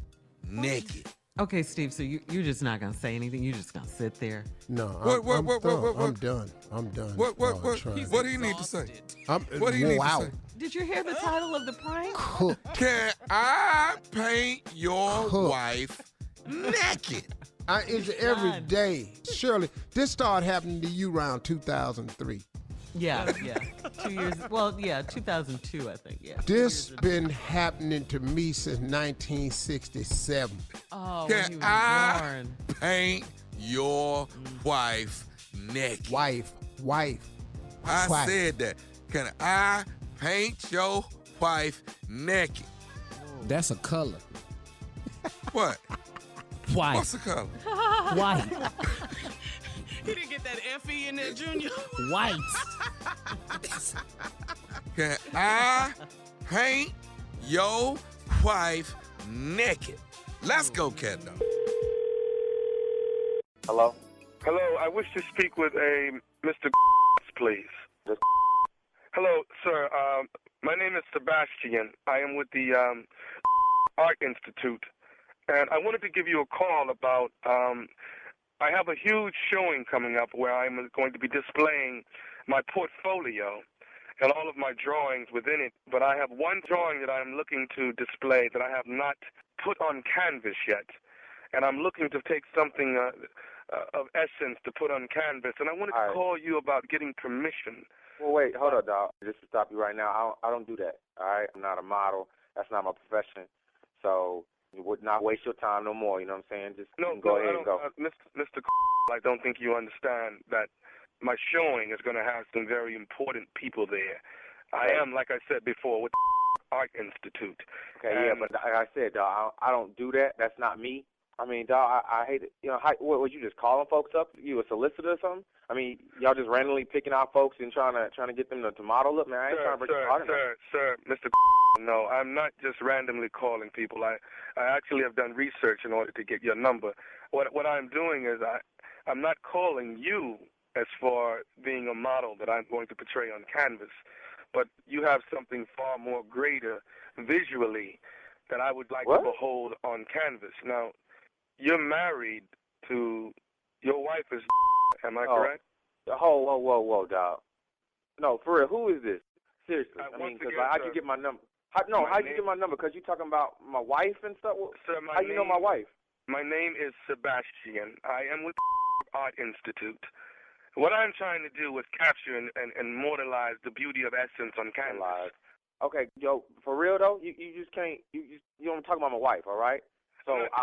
naked? Okay, Steve, so you, you're just not going to say anything. You're just going to sit there. No, I'm, what- I'm what- done. what- what- I'm done. I'm done. What what uh, what trying. what do you need to say? I'm, What do you need wow. to say? Did you hear the title of the prank? Cook. Can I paint your Cook. wife naked? I, it's every done. day. Shirley, this started happening to you around 2003. Yeah, yeah. Two years. Well, yeah, 2002, I think. Yeah. This been happening to me since 1967. Oh, when Can he was I born. paint your wife naked? Wife, wife. I wife. said that. Can I paint your wife naked? That's a color. What? White. What's the color? White. He didn't get that FE in there, Junior. White. Can I paint your wife naked? Let's go, cat dog. Hello? Hello, I wish to speak with a Mr. please. Hello, sir. Um, my name is Sebastian. I am with the um, Art Institute, and I wanted to give you a call about. Um, I have a huge showing coming up where I'm going to be displaying my portfolio, and all of my drawings within it. But I have one drawing that I'm looking to display that I have not put on canvas yet, and I'm looking to take something uh, uh, of essence to put on canvas. And I wanted to call you about getting permission. Well, wait, hold on, dog. Just to stop you right now, I don't, I don't do that. All right, I'm not a model. That's not my profession. So would not waste your time no more. You know what I'm saying? Just No, go no, ahead and go. Uh, Mr. Mr. I don't think you understand that my showing is going to have some very important people there. I am, like I said before, with Art Institute. Okay, yeah, but like I said, dog, I, I don't do that. That's not me. I mean, dog, I, I hate it. You know, how, what was you just calling folks up? You a solicitor or something? I mean, y'all just randomly picking out folks and trying to trying to get them to, to model up, man. I ain't sir, trying to break sir, your heart. sir, sir, Mr. No, I'm not just randomly calling people. I, I actually have done research in order to get your number. What what I'm doing is I, I'm not calling you as for being a model that I'm going to portray on canvas, but you have something far more greater visually that I would like What? to behold on canvas. Now, you're married to your wife is. Am I Oh. correct? Whoa, whoa, whoa, whoa, dog. No, for real, who is this? Seriously, Uh, I mean, because like, how'd you get my number? How, no, my how'd you name- get my number? Because you talking about my wife and stuff. Sir, How you know my wife? My name is Sebastian. I am with Art Institute. What I'm trying to do is capture and, and, and immortalize the beauty of essence on canvas. Okay, yo, for real though, you you just can't you you, you don't talk about my wife, all right? So No, I,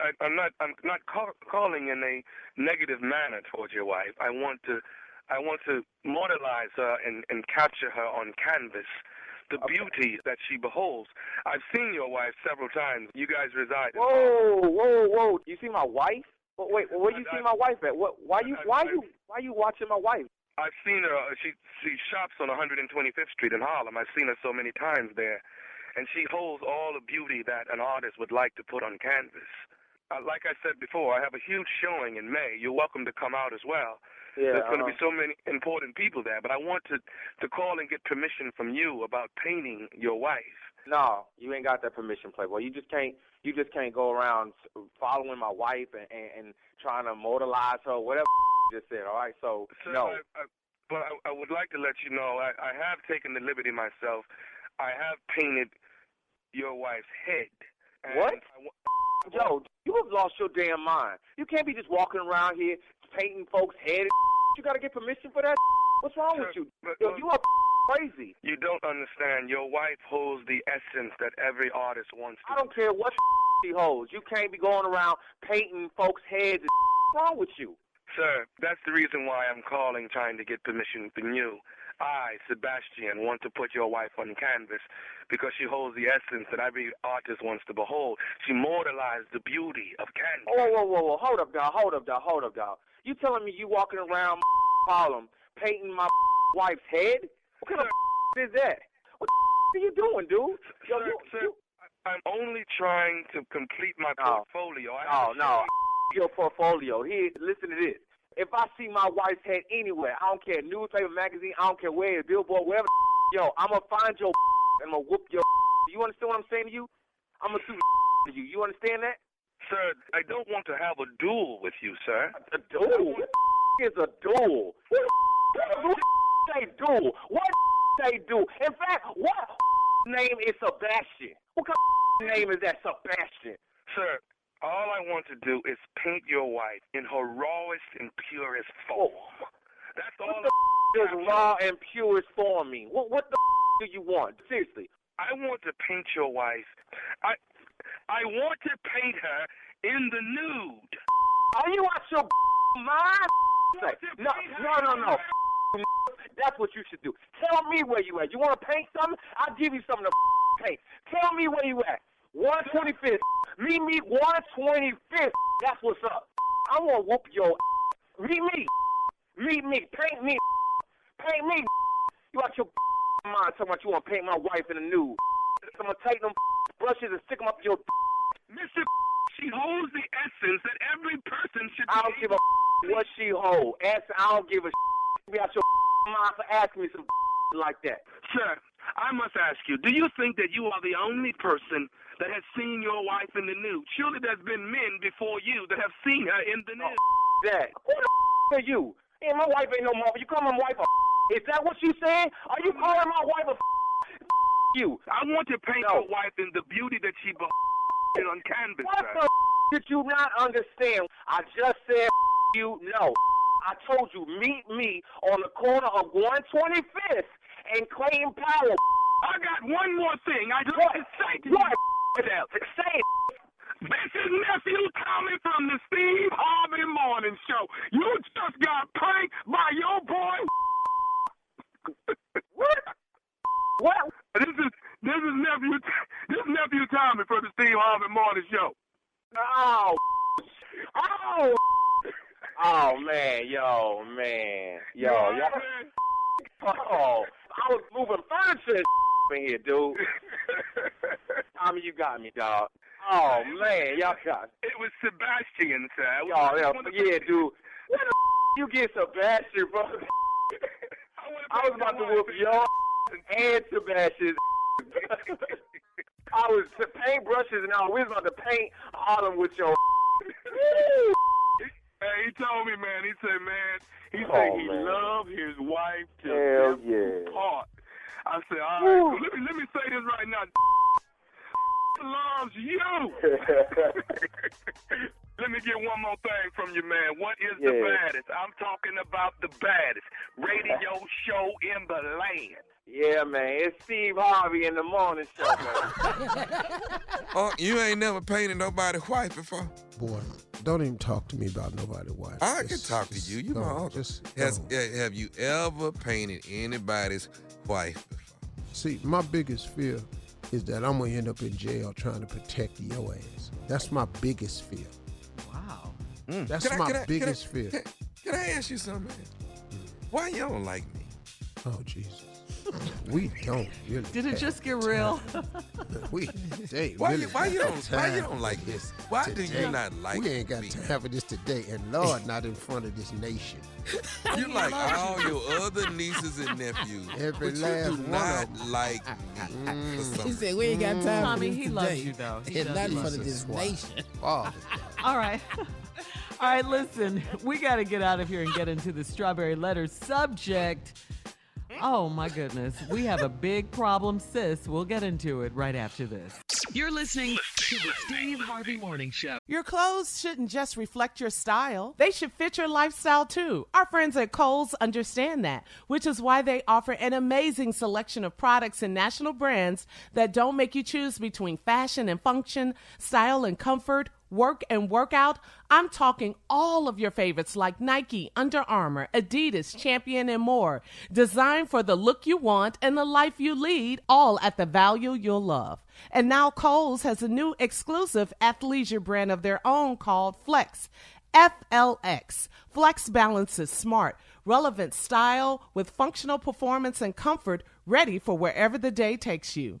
I, I, I'm not. I'm not call, calling in a negative manner towards your wife. I want to, I want to mortalize her and, and capture her on canvas, the beauty that she beholds. I've seen your wife several times. You guys reside. in- Whoa, whoa, whoa! You see my wife? Wait, wait where do you see my wife at? What? Why you? Why you? Why you watching my wife? I've seen her. uh, She she shops on 125th Street in Harlem. I've seen her so many times there, and she holds all the beauty that an artist would like to put on canvas. Uh, like I said before, I have a huge showing in May. You're welcome to come out as well. Yeah, There's going to be uh-huh. so many important people there, but I want to to call and get permission from you about painting your wife. No, you ain't got that permission, Playboy. You just can't. You just can't go around following my wife and and, and trying to mortalize her, whatever you just said. All right, so So no. I, I, but I, I would like to let you know I, I have taken the liberty myself. I have painted your wife's head. And What? I Yo, you have lost your damn mind. You can't be just walking around here painting folks' head. You got to get permission for that. What's wrong with you? Yo, you are crazy. You don't understand. Your wife holds the essence that every artist wants to. I don't care what she holds. You can't be going around painting folks' heads. What's wrong with you? Sir, that's the reason why I'm calling, trying to get permission from you. I, Sebastian, want to put your wife on canvas because she holds the essence that every artist wants to behold. She mortalized the beauty of canvas. Whoa, whoa, whoa, whoa. Hold up, dog. Hold up, dog. Hold up, dog. You telling me you walking around my Harlem painting my wife's head? What kind of is that? What are you doing, dude? Yo, sir, you, sir, I'm only trying to complete my oh. portfolio. Oh, No, no. Your portfolio. Here, listen to this. If I see my wife's head anywhere, I don't care, newspaper, magazine, I don't care where, billboard, wherever, yo, I'm gonna find your and I'm gonna whoop your. You understand what I'm saying to you? I'm gonna sue to you. You understand that? Sir, I don't want to have a duel with you, sir. A duel? What is a duel? What what say duel? What they do? In fact, what name is Sebastian? What kind of name is that, Sebastian? Sir, all I want to do is paint your wife in her rawest and purest form. That's all. What the does raw and purest form mean? What what the do you want? Seriously. I want to paint your wife. I I want to paint her in the nude. Are you out your mind? No, no, no, no. That's what you should do. Tell me where you at. You want to paint something? I'll give you something to paint. Tell me where you at. 125th. Meet me 125th. That's what's up. I want to whoop your Meet me. Meet me. Paint me. Paint me. You out your mind talking about you want to paint my wife in the nude. I'm going to take them brushes and stick them up your Mr. She holds the essence that every person should I don't give a what she hold. Ask, I don't give a be out your mind for asking me some like that. Sir, I must ask you, do you think that you are the only person that has seen your wife in the nude? Surely there's been men before you that have seen her in the nude. Oh, that. Who the are you? Hey, my wife ain't no mother. You call my wife a Is that what you saying? Are you calling my wife a you? I want to paint No. your wife in the beauty that she be on canvas. What sir. the did you not understand? I just said you no. I told you meet me on the corner of 125th and Clayton Powell. I got one more thing I'd What? like to say to What? you. Fidel. Say it. This is nephew Tommy from the Steve Harvey Morning Show. You just got pranked by your boy. What? What? This is this is nephew this is nephew Tommy from the Steve Harvey Morning Show. Oh. Oh. Oh man, yo, man, yo, yo. Oh, I was moving furniture in here, dude. Tommy, you got me, dog. Oh, oh man, y'all got. It was Sebastian, sir. I Y'all, yeah, I yeah, dude. Where the you get Sebastian from? I was about to whoop your and Sebastian. I was to paint brushes and all. We was about to paint Harlem with your. Hey, he told me, man. He said, man, he Oh, said he man. loved his wife to Hell yeah. apart. I said, all right, so let me let me say this right now. loves you. Let me get one more thing from you, man. What is the baddest? I'm talking about the baddest radio show in the land. Yeah, man. It's Steve Harvey in the morning show, man. Oh, you ain't never painted nobody's wife before? Boy, don't even talk to me about nobody's wife. I can talk to you. You go my on, uncle. Just Has, go on. eh, have you ever painted anybody's wife before? See, my biggest fear is that I'm gonna end up in jail trying to protect your ass. That's my biggest fear. Wow. That's Can my I- can I- biggest fear. Can, can I ask you something, man? Why you don't like me? Oh Jesus. We don't really. Did it just get real? we they Why really you- why you don't- why you don't like this? me? Why do you not like We ain't got me? time for this today, and Lord, not in front of this nation. You like all your other nieces and nephews, Every but last you do one not of 'em. like mm. me. for some He said we ain't got time Tommy, for this he today. loves you, though. He and does not in love front of you. this Why? nation. Father. All right. All right, listen, we got to get out of here and get into the strawberry letter subject. Oh, my goodness. We have a big problem, sis. We'll get into it right after this. You're listening to the Steve Harvey Morning Show. Your clothes shouldn't just reflect your style, they should fit your lifestyle too. Our friends at Kohl's understand that, which is why they offer an amazing selection of products and national brands that don't make you choose between fashion and function, style and comfort. Work and workout. I'm talking all of your favorites like Nike, Under Armour, Adidas, Champion, and more. Designed for the look you want and the life you lead, all at the value you'll love. And now Kohl's has a new exclusive athleisure brand of their own called Flex. FLX. Flex balances smart, relevant style with functional performance and comfort ready for wherever the day takes you.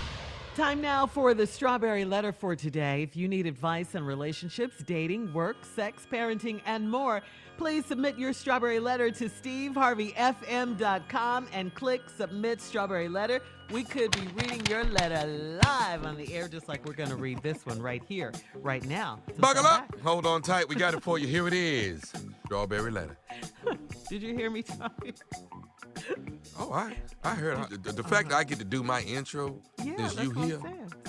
Time now for the strawberry letter for today. If you need advice on relationships, dating, work, sex, parenting, and more, please submit your strawberry letter to steveharveyfm.com and click submit strawberry letter. We could be reading your letter live on the air, just like we're going to read this one right here, right now. So Buckle up. Hold on tight. We got it for you. Here it is. Strawberry letter. Did you hear me, Tommy? Oh, I I heard the, the, the fact that I get to do my intro Yeah, is you here.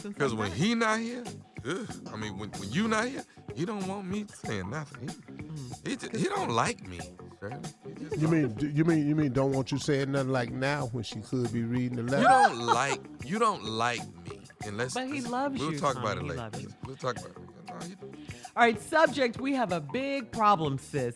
Because when he not here, ugh, I mean when, when you not here, he don't want me saying nothing. He, mm. he, just, he don't like me. Shirley. He just You mean you mean you mean don't want you saying nothing like now when she could be reading the letter? You don't like you don't like me unless. But he loves we'll you, talk about it He later. loves you. We'll talk about it. No, he- All right, subject we have a big problem, sis.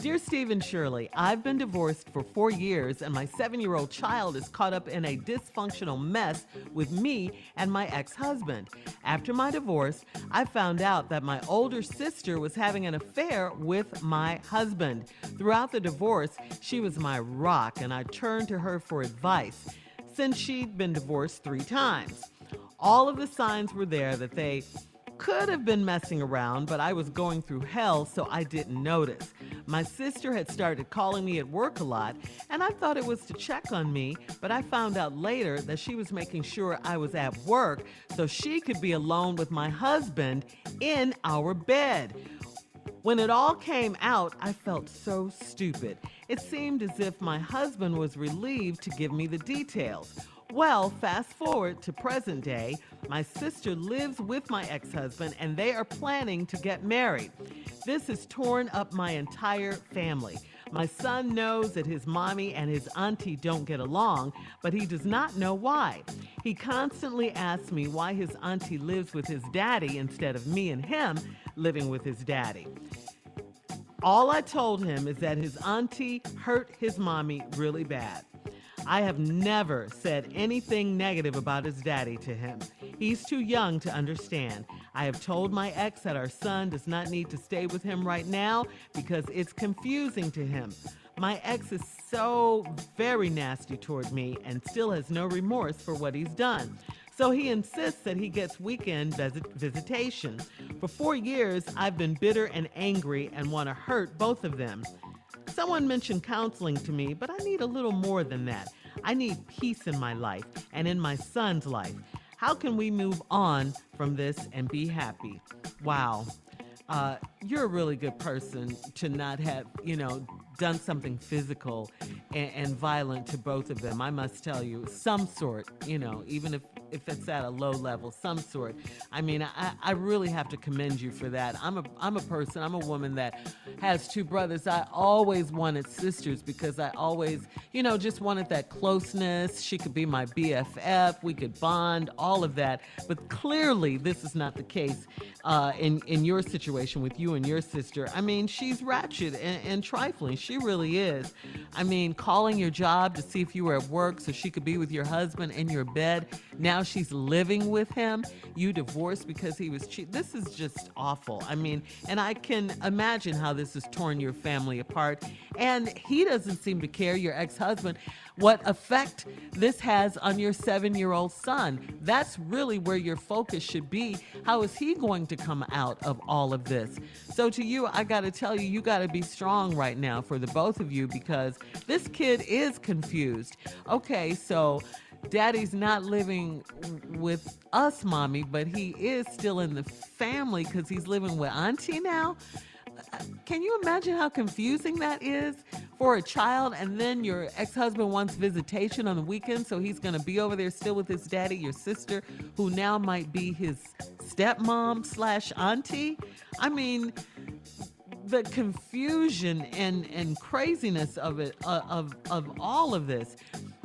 Dear Stephen Shirley, I've been divorced for four years, and my seven year old child is caught up in a dysfunctional mess with me and my ex husband. After my divorce, I found out that my older sister was having an affair with my husband. Throughout the divorce, she was my rock, and I turned to her for advice. since she'd been divorced three times. All of the signs were there that they could have been messing around, but I was going through hell, so I didn't notice. My sister had started calling me at work a lot, and I thought it was to check on me, but I found out later that she was making sure I was at work so she could be alone with my husband in our bed. When it all came out, I felt so stupid. It seemed as if my husband was relieved to give me the details. Well, fast forward to present day, my sister lives with my ex husband and they are planning to get married. This has torn up my entire family. My son knows that his mommy and his auntie don't get along, but he does not know why. He constantly asks me why his auntie lives with his daddy instead of me and him living with his daddy. All I told him is that his auntie hurt his mommy really bad. I have never said anything negative about his daddy to him. He's too young to understand. I have told my ex that our son does not need to stay with him right now because it's confusing to him. My ex is so very nasty toward me and still has no remorse for what he's done. So he insists that he gets weekend visit- visitation. For four years, I've been bitter and angry and want to hurt both of them. Someone mentioned counseling to me, but I need a little more than that. I need peace in my life and in my son's life. How can we move on from this and be happy? Wow. Uh, you're a really good person to not have, you know, done something physical and, and violent to both of them. I must tell you, some sort, you know, even if if it's at a low level, some sort. I mean, I, I really have to commend you for that. I'm a I'm a person, I'm a woman that has two brothers. I always wanted sisters because I always, you know, just wanted that closeness. She could be my BFF, we could bond, all of that. But clearly, this is not the case uh, in in your situation with you and your sister. I mean, she's ratchet and, and trifling. She really is. I mean, calling your job to see if you were at work so she could be with your husband in your bed. Now she's living with him. You divorced because he was cheat. This is just awful. I mean, and I can imagine how this has torn your family apart. And he doesn't seem to care, your ex husband, what effect this has on your seven year old son. That's really where your focus should be. How is he going to come out of all of this? So, to you, I got to tell you, you got to be strong right now for the both of you because this kid is confused. Okay, so daddy's not living with us, mommy, but he is still in the family because he's living with auntie now. Can you imagine how confusing that is for a child? And then your ex husband wants visitation on the weekend, so he's going to be over there still with his daddy, your sister, who now might be his stepmom slash auntie. I mean, the confusion and and craziness of it uh, of of all of this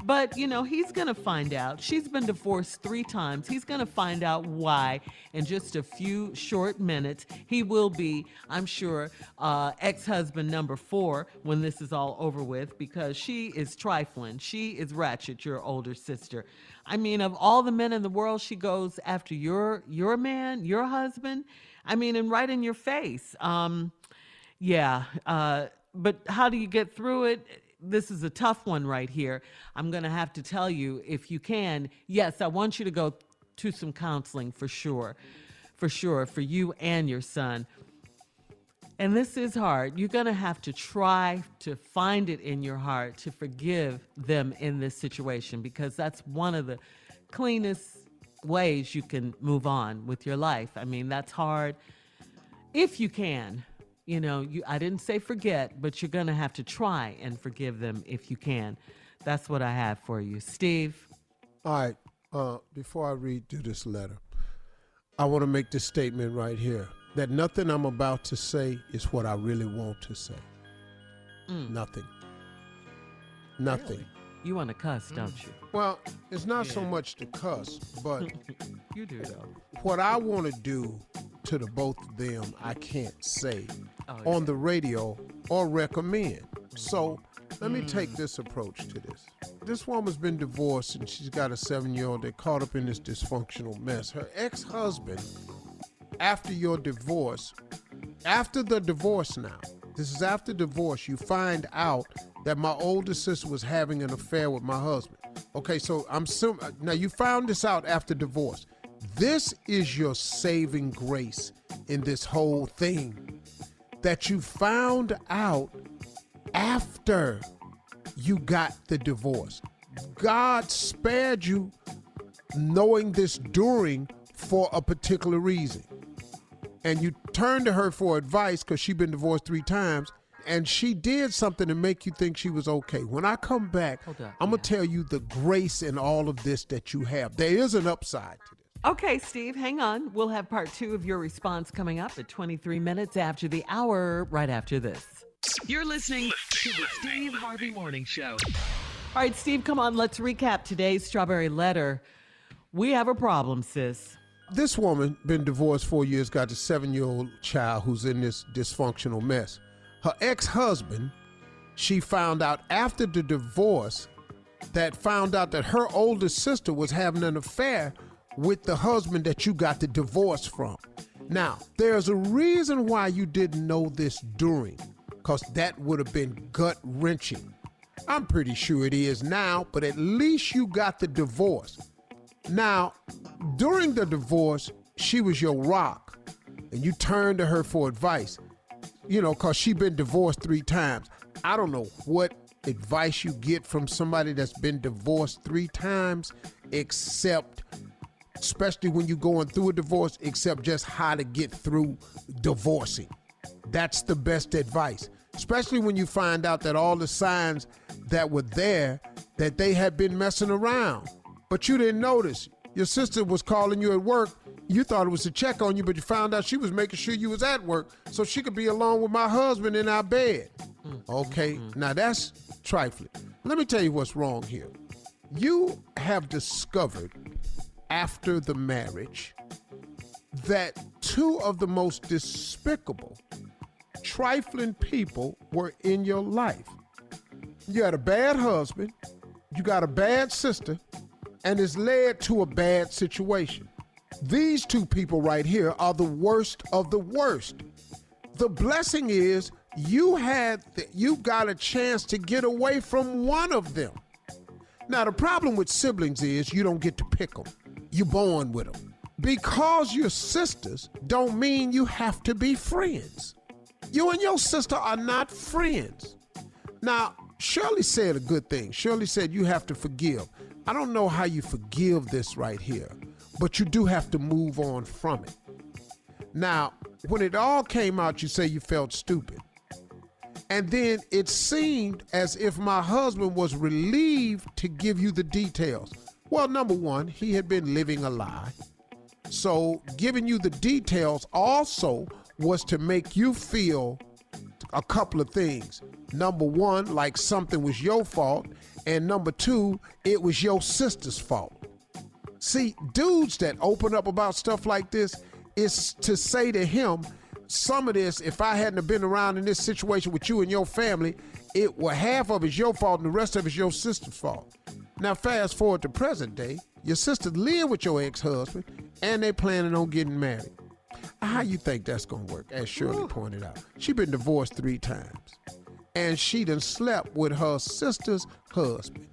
but you know he's gonna find out. She's been divorced three times. He's gonna find out why. In just a few short minutes he will be i'm sure uh, ex-husband number four when this is all over with because she is trifling. She is ratchet your older sister. I mean of all the men in the world she goes after your your man your husband. I mean and right in your face. Um yeah, uh, but how do you get through it? This is a tough one right here. I'm going to have to tell you, if you can, yes, I want you to go to some counseling for sure, for sure, for you and your son. And this is hard. You're going to have to try to find it in your heart to forgive them in this situation because that's one of the cleanest ways you can move on with your life. I mean, that's hard if you can you know you i didn't say forget but you're gonna have to try and forgive them if you can that's what i have for you steve All right. Uh, before I read through this letter, I want to make this statement right here that nothing I'm about to say is what I really want to say. Mm. Nothing. Nothing. you want to cuss don't you Well, it's not so much to cuss, but you do though what I want to do to the both of them, I can't say Oh, on the radio or recommend. So let me Mm. take this approach to this. This woman's been divorced and she's got a seven year old. They're caught up in this dysfunctional mess. Her ex husband, after your divorce, after the divorce now, this is after divorce, you find out that my older sister was having an affair with my husband. Okay, so I'm sim- now you found this out after divorce. This is your saving grace in this whole thing that you found out after you got the divorce. God spared you knowing this during for a particular reason. And you turned to her for advice because she'd been divorced three times and she did something to make you think she was okay. When I come back, I'm going to tell you the grace in all of this that you have. There is an upside to this. Okay, Steve, hang on. We'll have part two of your response coming up at 23 minutes after the hour, right after this. You're listening to the Steve Harvey Morning Show. All right, Steve, come on. Let's recap today's strawberry letter. We have a problem, sis. This woman been divorced four years, got a seven-year-old child who's in this dysfunctional mess. Her ex-husband, she found out after the divorce that found out that her older sister was having an affair with the husband that you got the divorce from. Now, there's a reason why you didn't know this during, because that would have been gut wrenching. I'm pretty sure it is now, but at least you got the divorce. Now, during the divorce, she was your rock, and you turned to her for advice. You know, because she been divorced three times. I don't know what advice you get from somebody that's been divorced three times, except, especially when you're going through a divorce, except just how to get through divorcing. That's the best advice, especially when you find out that all the signs that were there that they had been messing around, but you didn't notice. Your sister was calling you at work. You thought it was to check on you, but you found out she was making sure you was at work so she could be alone with my husband in our bed. Mm-hmm. Okay, mm-hmm. now that's trifling. Let me tell you what's wrong here. You have discovered after the marriage that two of the most despicable, trifling people were in your life. You had a bad husband, you got a bad sister, and it's led to a bad situation. These two people right here are the worst of the worst. The blessing is you had th- you got a chance to get away from one of them. Now the problem with siblings is you don't get to pick them. You're born with them. Because you're sisters don't mean you have to be friends. You and your sister are not friends. Now, Shirley said a good thing. Shirley said you have to forgive. I don't know how you forgive this right here, but you do have to move on from it. Now, when it all came out, you say you felt stupid. And then it seemed as if my husband was relieved to give you the details. Well, number one, he had been living a lie. So, giving you the details also was to make you feel a couple of things. Number one, like something was your fault. And number two, it was your sister's fault. See, dudes that open up about stuff like this is to say to him, some of this, if I hadn't have been around in this situation with you and your family, it well half of it's your fault and the rest of it's your sister's fault. Now fast forward to present day, your sister live with your ex-husband and they planning on getting married. How you think that's gonna work? As Shirley pointed out, she been divorced three times, and she done slept with her sister's husband.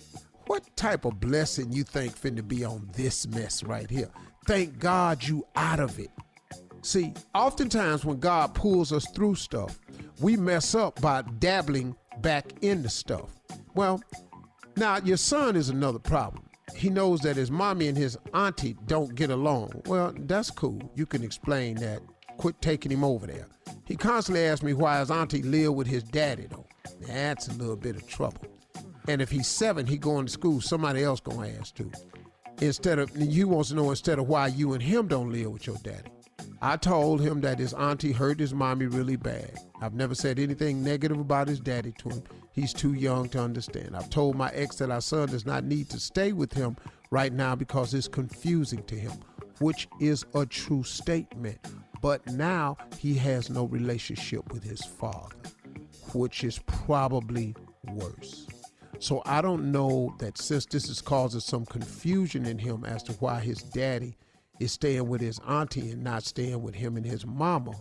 What type of blessing you think finna be on this mess right here? Thank God you out of it. See, oftentimes when God pulls us through stuff, we mess up by dabbling back into stuff. Well, now your son is another problem. He knows that his mommy and his auntie don't get along. Well, that's cool. You can explain that. Quit taking him over there. He constantly asks me why his auntie live with his daddy though. That's a little bit of trouble. And if he's seven, he going to school, somebody else gonna ask too. Instead of he wants to know instead of why you and him don't live with your daddy. I told him that his auntie hurt his mommy really bad. I've never said anything negative about his daddy to him. He's too young to understand. I've told my ex that our son does not need to stay with him right now because it's confusing to him, which is a true statement. But now he has no relationship with his father, which is probably worse. So I don't know that since this is causing some confusion in him as to why his daddy is staying with his auntie and not staying with him and his mama,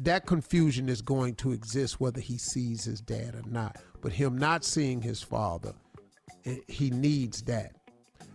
that confusion is going to exist whether he sees his dad or not. But him not seeing his father eh, he needs that.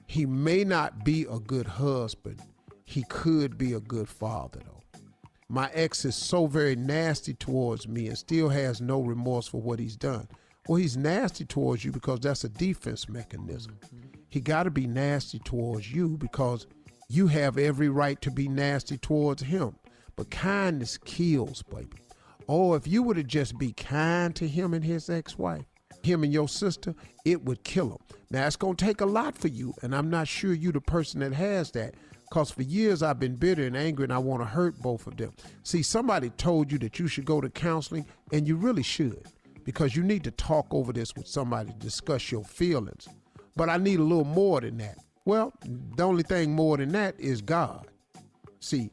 He may not be a good husband. He could be a good father, though. My ex is so very nasty towards me and still has no remorse for what he's done. Well, he's nasty towards you because that's a defense mechanism. Mm-hmm. He got to be nasty towards you because you have every right to be nasty towards him. But kindness kills, baby. Oh, if you were to just be kind to him and his ex wife, him and your sister, it would kill him. Now, it's going to take a lot for you, and I'm not sure you the person that has that. Because for years I've been bitter and angry and I want to hurt both of them. See, somebody told you that you should go to counseling, and you really should. Because you need to talk over this with somebody to discuss your feelings. But I need a little more than that. Well, the only thing more than that is God. See,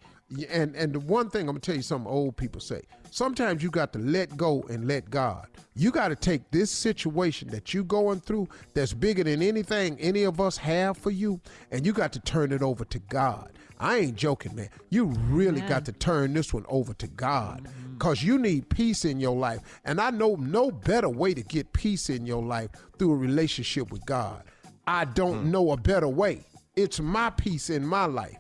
and and the one thing I'm gonna tell you something old people say. Sometimes you got to let go and let God. You got to take this situation that you going through that's bigger than anything any of us have for you, and you got to turn it over to God. I ain't joking, man. You really got to turn this one over to God mm-hmm. because you need peace in your life. And I know no better way to get peace in your life through a relationship with God. I don't mm. know a better way. It's my peace in my life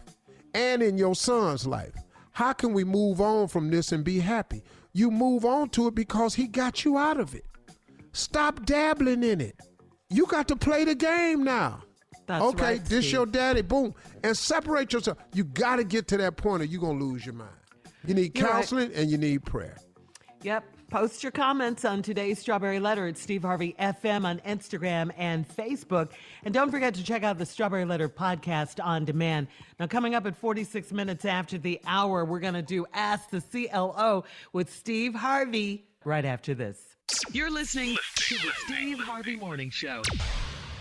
and in your son's life. How can we move on from this and be happy? You move on to it because he got you out of it. Stop dabbling in it. You got to play the game now. That's okay, right, this your daddy, boom. And separate yourself. You got to get to that point or you're going to lose your mind. You need You're right. counseling and you need prayer. Yep. Post your comments on today's Strawberry Letter at Steve Harvey FM on Instagram and Facebook. And don't forget to check out the Strawberry Letter podcast on demand. Now, coming up at 46 minutes after the hour, we're going to do Ask the CLO with Steve Harvey right after this. You're listening to the Steve Harvey Morning Show.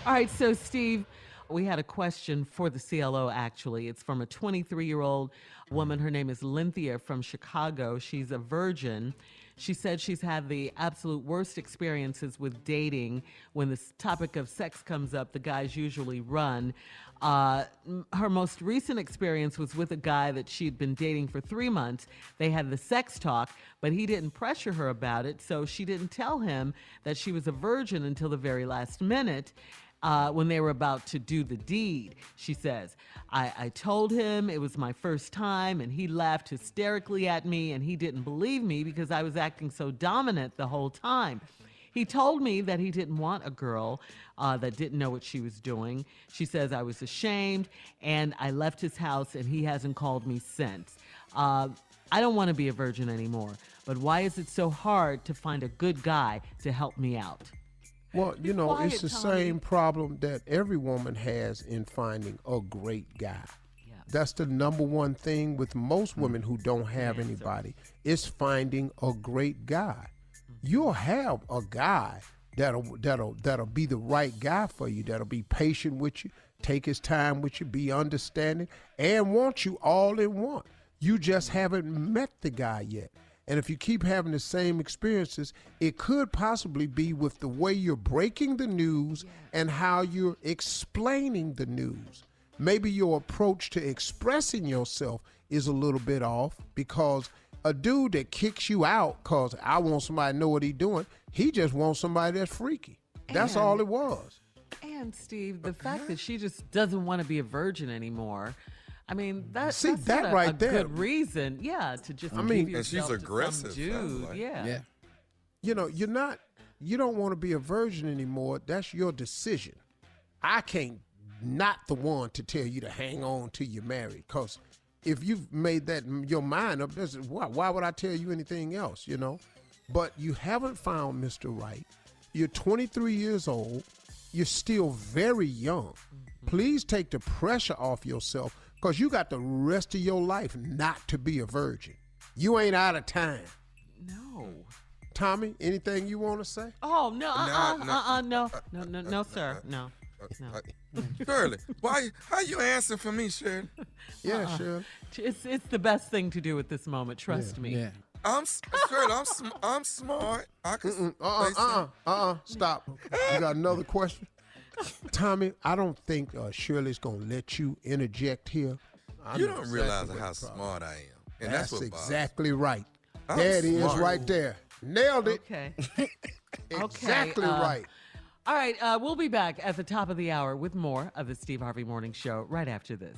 All right, so Steve, we had a question for the CLO actually. It's from a 23 year old woman. Her name is Lynthia from Chicago. She's a virgin. She said she's had the absolute worst experiences with dating. When this topic of sex comes up, the guys usually run. Uh, her most recent experience was with a guy that she'd been dating for three months. They had the sex talk, but he didn't pressure her about it, so she didn't tell him that she was a virgin until the very last minute uh, when they were about to do the deed. She says, I, I told him it was my first time, and he laughed hysterically at me, and he didn't believe me because I was acting so dominant the whole time. He told me that he didn't want a girl uh, that didn't know what she was doing. She says, I was ashamed, and I left his house, and he hasn't called me since. Uh, I don't want to be a virgin anymore, but why is it so hard to find a good guy to help me out? Well, you know, quiet, it's the same problem that every woman has in finding a great guy. Yeah. That's the number one thing with most mm. women who don't have anybody is finding a great guy. Mm-hmm. You'll have a guy that'll that'll that'll be the right guy for you. That'll be patient with you, take his time with you, be understanding, and want you all in one. You just mm-hmm. haven't met the guy yet. And if you keep having the same experiences, it could possibly be with the way you're breaking the news and how you're explaining the news. Maybe your approach to expressing yourself is a little bit off because a dude that kicks you out because I want somebody to know what he's doing, he just wants somebody that's freaky. That's And- all it was. And Steve, the fact that she just doesn't want to be a virgin anymore. I mean, that, See, that's that not a, right a there- good reason, yeah, to just I mean- give And she's yourself to some aggressive, dude, like. yeah. You know, you're not, you don't want to be a virgin anymore. That's your decision. I can't, not the one to tell you to hang on till you're married. Because if you've made that your mind up, that's, why, why would I tell you anything else, you know? But you haven't found Mr. Right. You're 23 years old. You're still very young. Mm-hmm. Please take the pressure off yourself because you got the rest of your life not to be a virgin. You ain't out of time. No. Tommy, anything you want to say? Oh no, uh, uh, no. uh, uh, no, no, no, no, sir, no, no. Shirley, why? How you answering for me, Shirley? Yeah, Uh-uh. sure. It's it's the best thing to do at this moment. Trust me. Yeah. I'm s- Shirley. I'm sm- I'm smart. I can. Uh uh uh uh uh. Stop. You got another question? Tommy, I don't think uh, Shirley's gonna let you interject here. I You don't exactly realize how smart I am, and that's, what exactly right. I'm there it is, smart. right there. Nailed it. Okay. exactly uh, right. All right, uh, we'll be back at the top of the hour with more of the Steve Harvey Morning Show right after this.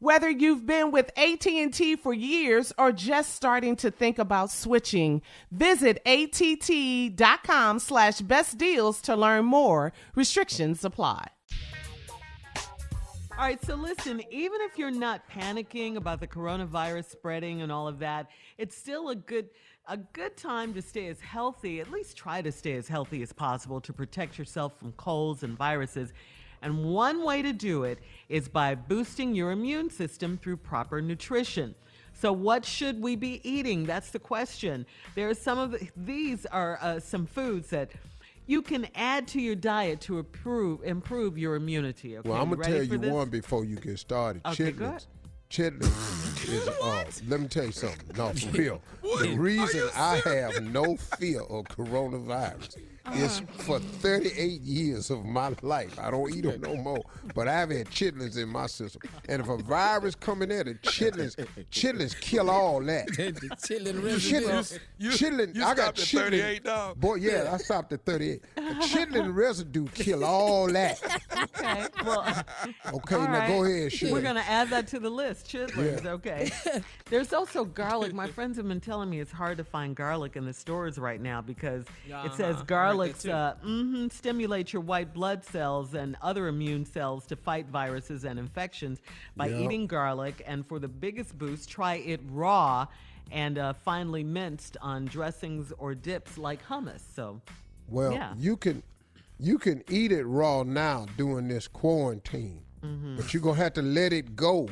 Whether you've been with AT&T for years or just starting to think about switching, visit att.com slash best deals to learn more. Restrictions apply. All right, so listen, even if you're not panicking about the coronavirus spreading and all of that, it's still a good a good time to stay as healthy, at least try to stay as healthy as possible to protect yourself from colds and viruses. And one way to do it is by boosting your immune system through proper nutrition. So, what should we be eating? That's the question. There are some of the, these are uh, some foods that you can add to your diet to improve improve your immunity. Okay, Well, I'm gonna tell you this? one before you get started. Okay, Chitlins. Chitlins is uh, let me tell you something. No, for real. The reason I have no fear of coronavirus is Uh-huh. for 38 years of my life. I don't eat them no more, but I've had chitlins in my system. And if a virus come in there, the chitlins, chitlins kill all that. chitlin Chitlins, You- chitlin, you I got stopped chitlin. 38, dog? Boy, yeah, I stopped at 38. chitlin residue kill all that. Okay, well, Okay, all now go ahead, Shirley. We're gonna add that to the list. Chitlins, Yeah. okay. There's also garlic. My friends have been telling me it's hard to find garlic in the stores right now because it says. I heard garlic that uh, mhm, stimulates your white blood cells and other immune cells to fight viruses and infections by Yep. eating garlic. And for the biggest boost, try it raw and uh, finely minced on dressings or dips like hummus. So, Well, yeah. you can you can eat it raw now during this quarantine, Mhm. but you're gonna have to let it go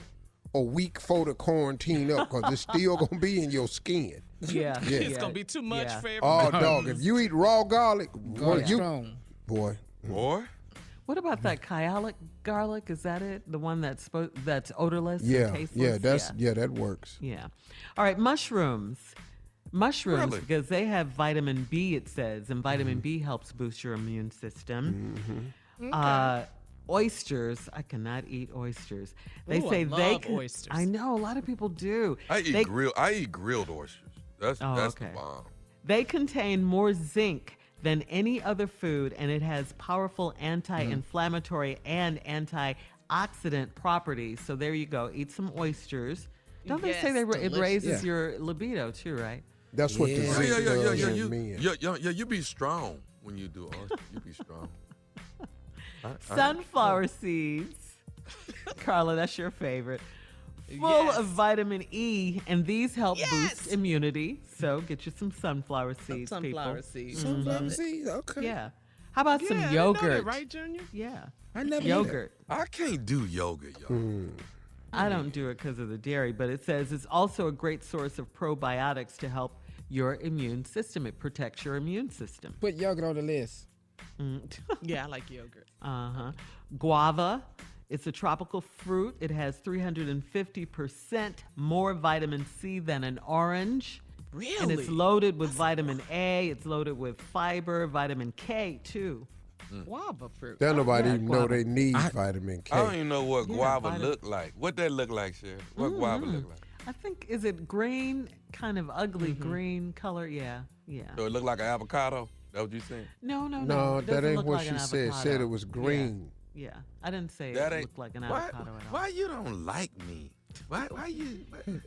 a week for the quarantine up because it's still gonna be in your skin. Yeah, yeah. It's gonna be too much Yeah. for Oh, dog! If you eat raw garlic, boy, Garlic you, strong. boy, boy. What about that Kyolic garlic? Is that it? The one that's spo- that's odorless? and yeah, tasteless? yeah, that's yeah. that works. Yeah. All right, mushrooms. Mushrooms, Really? because they have vitamin B, it says, and vitamin Mm-hmm. B helps boost your immune system. Okay. Uh, oysters, I cannot eat oysters. They Ooh, I say they love can. oysters. I know a lot of people do. I eat They- grill. I eat grilled oysters. That's Oh, that's okay. the bomb. They contain more zinc than any other food, and it has powerful mm-hmm. anti-inflammatory and antioxidant properties. So there you go. Eat some oysters. Don't they say they ra- it raises Yeah. your libido too, right? That's what the Yeah. zinc Yeah, yeah, yeah, does yeah. in You, men. yeah, yeah, yeah. You be strong when you do oysters. You be strong. I- I- Sunflower seeds. Carla, that's your favorite. Full Yes. of vitamin E, and these help Yes. boost immunity. So get you some sunflower seeds, sunflower people. seeds. Mhm. Sunflower seeds, okay. Yeah. How about Yeah, some I know that, yogurt? right, Junior? Yeah. I never Yogurt. I can't do yoga, yo. I don't do it because of the dairy, but it says it's also a great source of probiotics to help your immune system. It protects your immune system. Put yogurt on the list. Yeah, I like yogurt. Uh huh. Guava. It's a tropical fruit. It has 350% more vitamin C than an orange. Really? And it's loaded with vitamin A. It's loaded with fiber, vitamin K too. Guava fruit. Then nobody Yeah, even know they need vitamin K. I don't even know what Yeah, guava vitamin- look like. What that look like, Sherry? What guava look like? I think is it green, kind of ugly Mm-hmm. green color. Yeah, yeah. So it look like an avocado? That what you saying? No, no, no. No, that ain't look what like she an said. Said it was Yeah, green. Yeah, I didn't say That it ain't looked like an why, avocado at all. Why you don't like me? Why? Why you?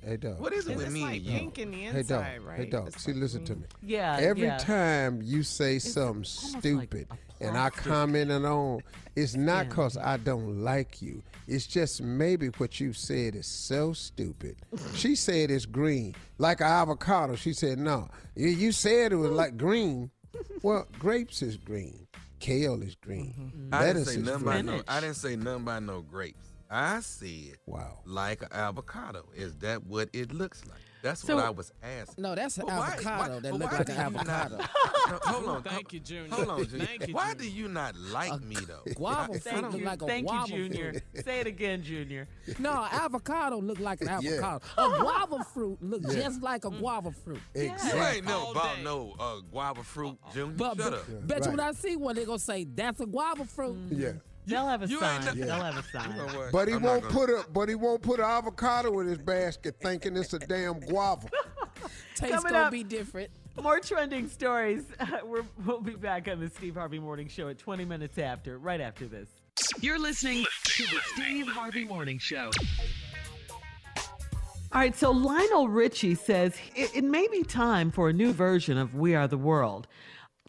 Hey, dog. What is it with me like you? pink in the Hey, dog. inside, right? Hey, dog. It's See, like listen to me. Yeah, Every yeah. time you say something stupid and I commented on, it's not Yeah. because I don't like you. It's just maybe what you said is so stupid. she said it's green, like an avocado. She said, no. You, you said it was like green. Well, grapes is green. Kale is green. Mm-hmm. I didn't Lettuce say is nothing about green. no. I didn't say nothing about no grapes. I said, wow, like an avocado. Is that what it looks like? That's So- what I was asking. No, that's an But avocado why- that but look like an you not- avocado. No, hold on. Thank hold- you, Junior. Hold on, Junior. Thank you, Why Junior. do you not like me though? guava I- fruit don't- look like a Thank you, guava Junior. fruit. Say it again, Junior. No, avocado look like an Yeah. avocado. A guava fruit look Yeah. just like a guava fruit. Exactly. You ain't never about no uh, guava fruit, Junior. But, Shut but up. bet you when I see one, they gonna say that's a guava fruit. Yeah. They'll have a You sign. ain't They'll have a sign. but he I'm won't gonna- put a but he won't put an avocado in his basket thinking it's a damn guava. Taste Coming gonna up- be different. More trending stories. We're, we'll be back on the Steve Harvey Morning Show at 20 minutes after, right after this. You're listening to the Steve Harvey Morning Show. All right, so Lionel Richie says it, it may be time for a new version of We Are the World.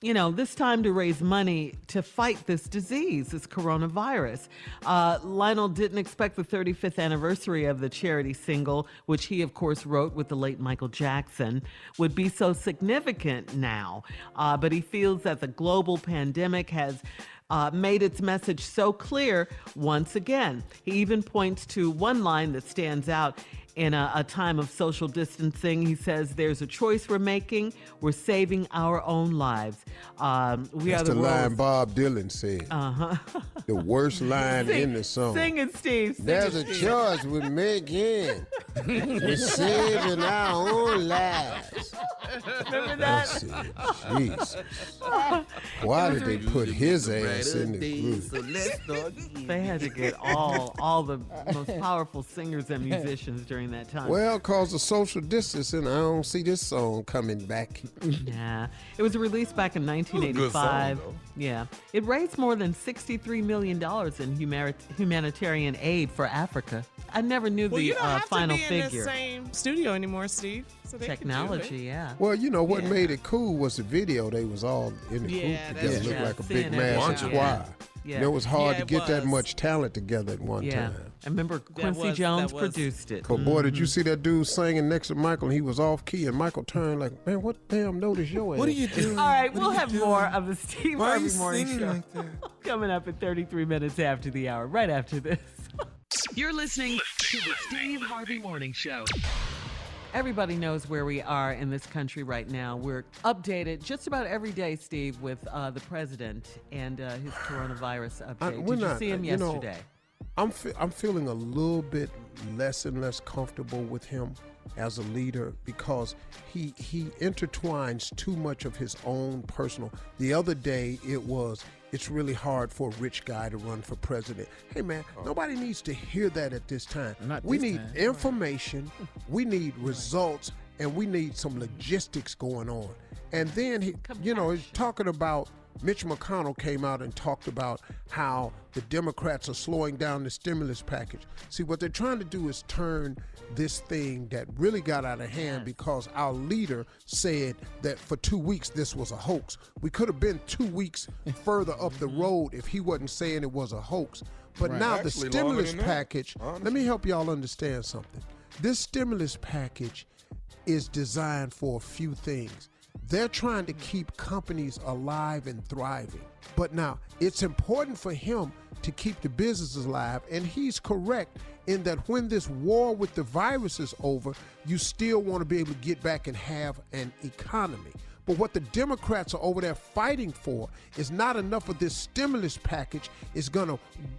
You know, this time to raise money to fight this disease, this coronavirus. Uh, Lionel didn't expect the 35th anniversary of the charity single, which he, of course, wrote with the late Michael Jackson, would be so significant now. Uh, but he feels that the global pandemic has uh, made its message so clear once again. He even points to one line that stands out in a, a time of social distancing. He says, There's a choice we're making. We're saving our own lives. Um, we That's are the, the line Bob Dylan said. Uh-huh. The worst line Sing- in the song. Sing it, Steve. Sing There's it, a Steve. choice we're making. We're saving our own lives. Remember that? Jesus. Why did they put his ass in the group? They had to get all all the most powerful singers and musicians during that time. Well, cause of social distancing, I don't see this song coming back. Yeah. It was released back in good song, 1985. yeah. It raised more than $63 million in humani- humanitarian aid for Africa. I never knew Well, the you don't uh, have final to be in figure. the same studio anymore, Steve. So they can do Technology, yeah. Well, you know what made it cool was the video. They was all in the Yeah, group that's together. Looked like a Seeing big everything. massive Yeah. choir. It was hard Yeah, to it get that much talent together at one Yeah. time. I remember Quincy was- Jones produced it. But boy, did you see that dude singing next to Michael and he was off key and Michael turned like, man, what damn note is your ass? What are you doing? All right, What we'll have doing? more of the Steve Why Harvey Morning Show like coming up at 33 minutes after the hour, right after this. You're listening to the Steve Harvey Morning Show. Everybody knows where we are in this country right now. We're updated just about every day, Steve, with uh, the president and uh, his coronavirus I- update. we're Did you not- see him you know, yesterday? I'm fe- I'm feeling a little bit less and less comfortable with him as a leader because he he intertwines too much of his own personal. The other day it was it's really hard for a rich guy to run for president. Hey man, oh. nobody needs to hear that at this time. Not we this need time. information, we need results, and we need some logistics going on. And then he, you know, he's talking about Mitch McConnell came out and talked about how the Democrats are slowing down the stimulus package. See, what they're trying to do is turn this thing that really got out of hand because our leader said that for two weeks this was a hoax. We could have been two weeks further up the road if he wasn't saying it was a hoax. But Right. now Actually, the stimulus package, let me help y'all understand something. This stimulus package is designed for a few things. They're trying to keep companies alive and thriving. But now, it's important for him to keep the businesses alive, and he's correct in that when this war with the virus is over, you still want to be able to get back and have an economy. But what the Democrats are over there fighting for is not enough of this stimulus package is going to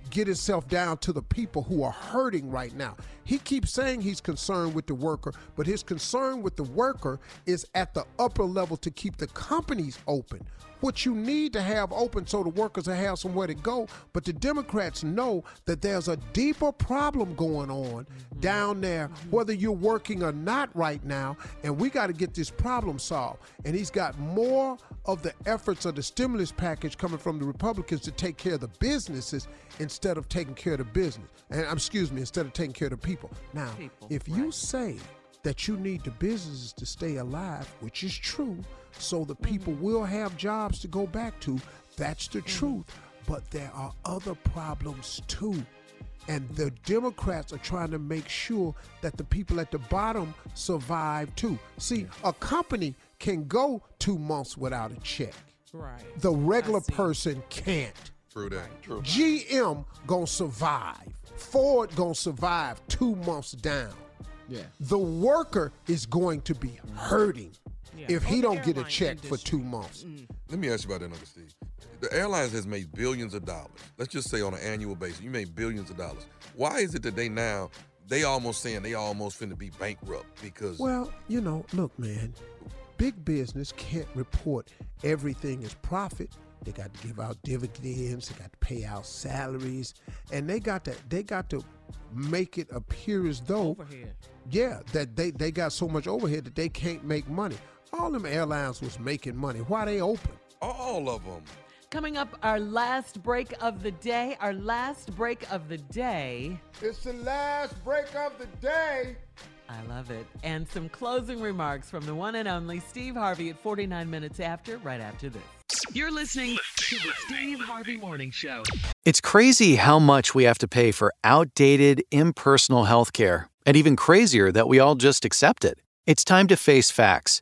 get itself down to the people who are hurting right now. He keeps saying he's concerned with the worker, but his concern with the worker is at the upper level to keep the companies open. What you need to have open so the workers will have somewhere to go. But the Democrats know that there's a deeper problem going on mm-hmm. down there, mm-hmm. whether you're working or not right now, and we got to get this problem solved. And he's got more of the efforts of the stimulus package coming from the Republicans to take care of the businesses instead of taking care of the business. And excuse me, instead of taking care of the people. Now, if you say that you need the businesses to stay alive, which is true, so the people mm-hmm. will have jobs to go back to, that's the mm-hmm. truth. But there are other problems too. And the Democrats are trying to make sure that the people at the bottom survive too. See, a company can go two months without a check. Right. The regular person can't. True that. True. GM gonna survive. Ford gonna survive two months down. Yeah. The worker is going to be hurting Yeah. if he don't get a airline check for two months. Let me ask you about that, Uncle Steve. The airlines has made billions of dollars. Let's just say on an annual basis, you made billions of dollars. Why is it that they now they almost saying they almost finna be bankrupt because Well, you know, look, man, big business can't report everything as profit. They got to give out dividends, they got to pay out salaries, and they got to they got to make it appear as though Overhead. yeah, that they, they got so much overhead that they can't make money. All them airlines was making money. Why they open? all of them. Coming up, our last break of the day. Our last break of the day. It's the last break of the day. I love it. And some closing remarks from the one and only Steve Harvey at 49 minutes after, right after this. You're listening to the Steve Harvey Morning Show. It's crazy how much we have to pay for outdated, impersonal healthcare, and even crazier that we all just accept it. It's time to face facts.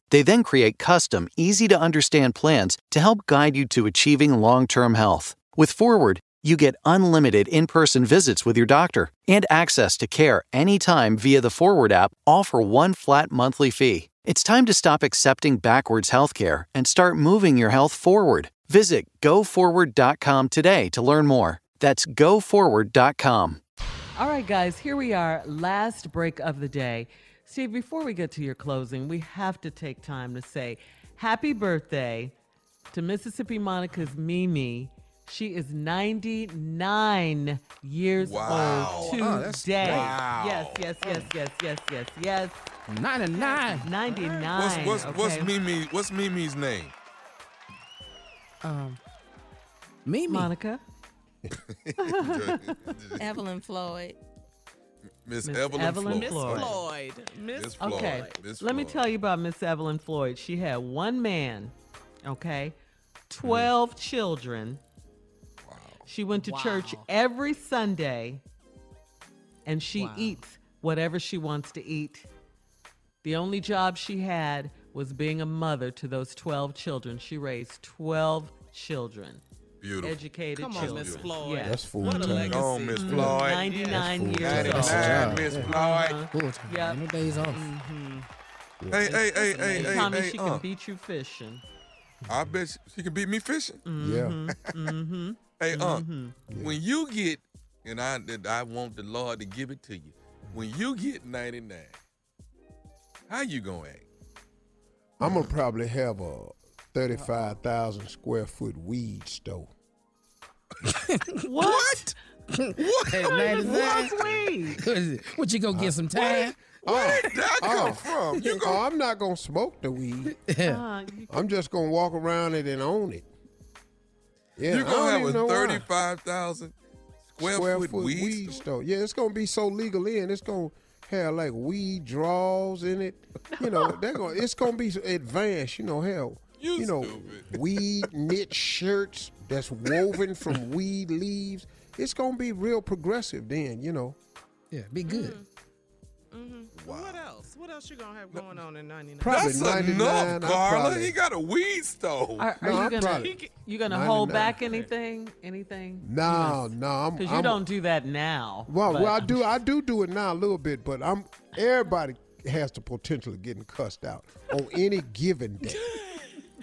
They then create custom, easy to understand plans to help guide you to achieving long term health. With Forward, you get unlimited in person visits with your doctor and access to care anytime via the Forward app, all for one flat monthly fee. It's time to stop accepting backwards healthcare and start moving your health forward. Visit goforward.com today to learn more. That's goforward.com. All right, guys, here we are, last break of the day. Steve, before we get to your closing, we have to take time to say happy birthday to Mississippi Monica's Mimi. She is 99 years Wow. old Oh, today. that's- wow. Yes, yes, yes, yes, yes, yes, yes. 99. 99. What's what's what's. Mimi? What's Mimi's name? Um, Mimi. Monica. Evelyn Floyd. Miss Miss Evelyn, Evelyn Floyd. Floyd. Miss Floyd. Okay, Miss let me tell you about Miss Evelyn Floyd. She had one man, okay, mm. 12 children. Wow. She went to church every Sunday and she eats whatever she wants to eat. The only job she had was being a mother to those 12 children. She raised 12 children. Beautiful. Educated Come on, children. Miss Floyd. Yes. That's full What a time. legacy. Go on, Miss Mhm. Floyd. 99 That's years full old. time. Miss Floyd. Uh-huh. Full time. Yep. Ain't no days off. Hey, hey, hey, hey, And hey, Tommy, hey, she uh, can beat you fishing. I bet she, she can beat me fishing. Yeah. Mm-hmm. Hey, uh, when you get, and I, and I want the Lord to give it to you. When you get 99, how you gonna act? I'm gonna probably have a thirty-five thousand square foot weed store. What? What? Hey, 99. What's weed? what you gonna get some time? Where did that come Oh, from? You oh, go, I'm not gonna smoke the weed. Uh, I'm just gonna walk around it and own it. Yeah, you I don't gonna have a 35,000 square, square foot, foot weed, weed, store? store. Yeah, it's gonna be so legal in. It's gonna have like weed draws in it. You know, they're gonna. It's gonna be advanced. You know, hell. You know, stupid. weed knit shirts that's woven from weed leaves. It's gonna be real progressive then. You know. Yeah, be good. Mm-hmm. Mm-hmm. Wow. What else? What else you gonna have going on in '99? Probably That's 99, enough, Carla. probably- He got a weed stove. Are, are No, you gonna probably- you gonna hold back anything? Anything? No, no, I'm. Because you I'm- don't do that now. Well, well, I do. I do do it now a little bit, but I'm. Everybody has the potential of getting cussed out on any given day.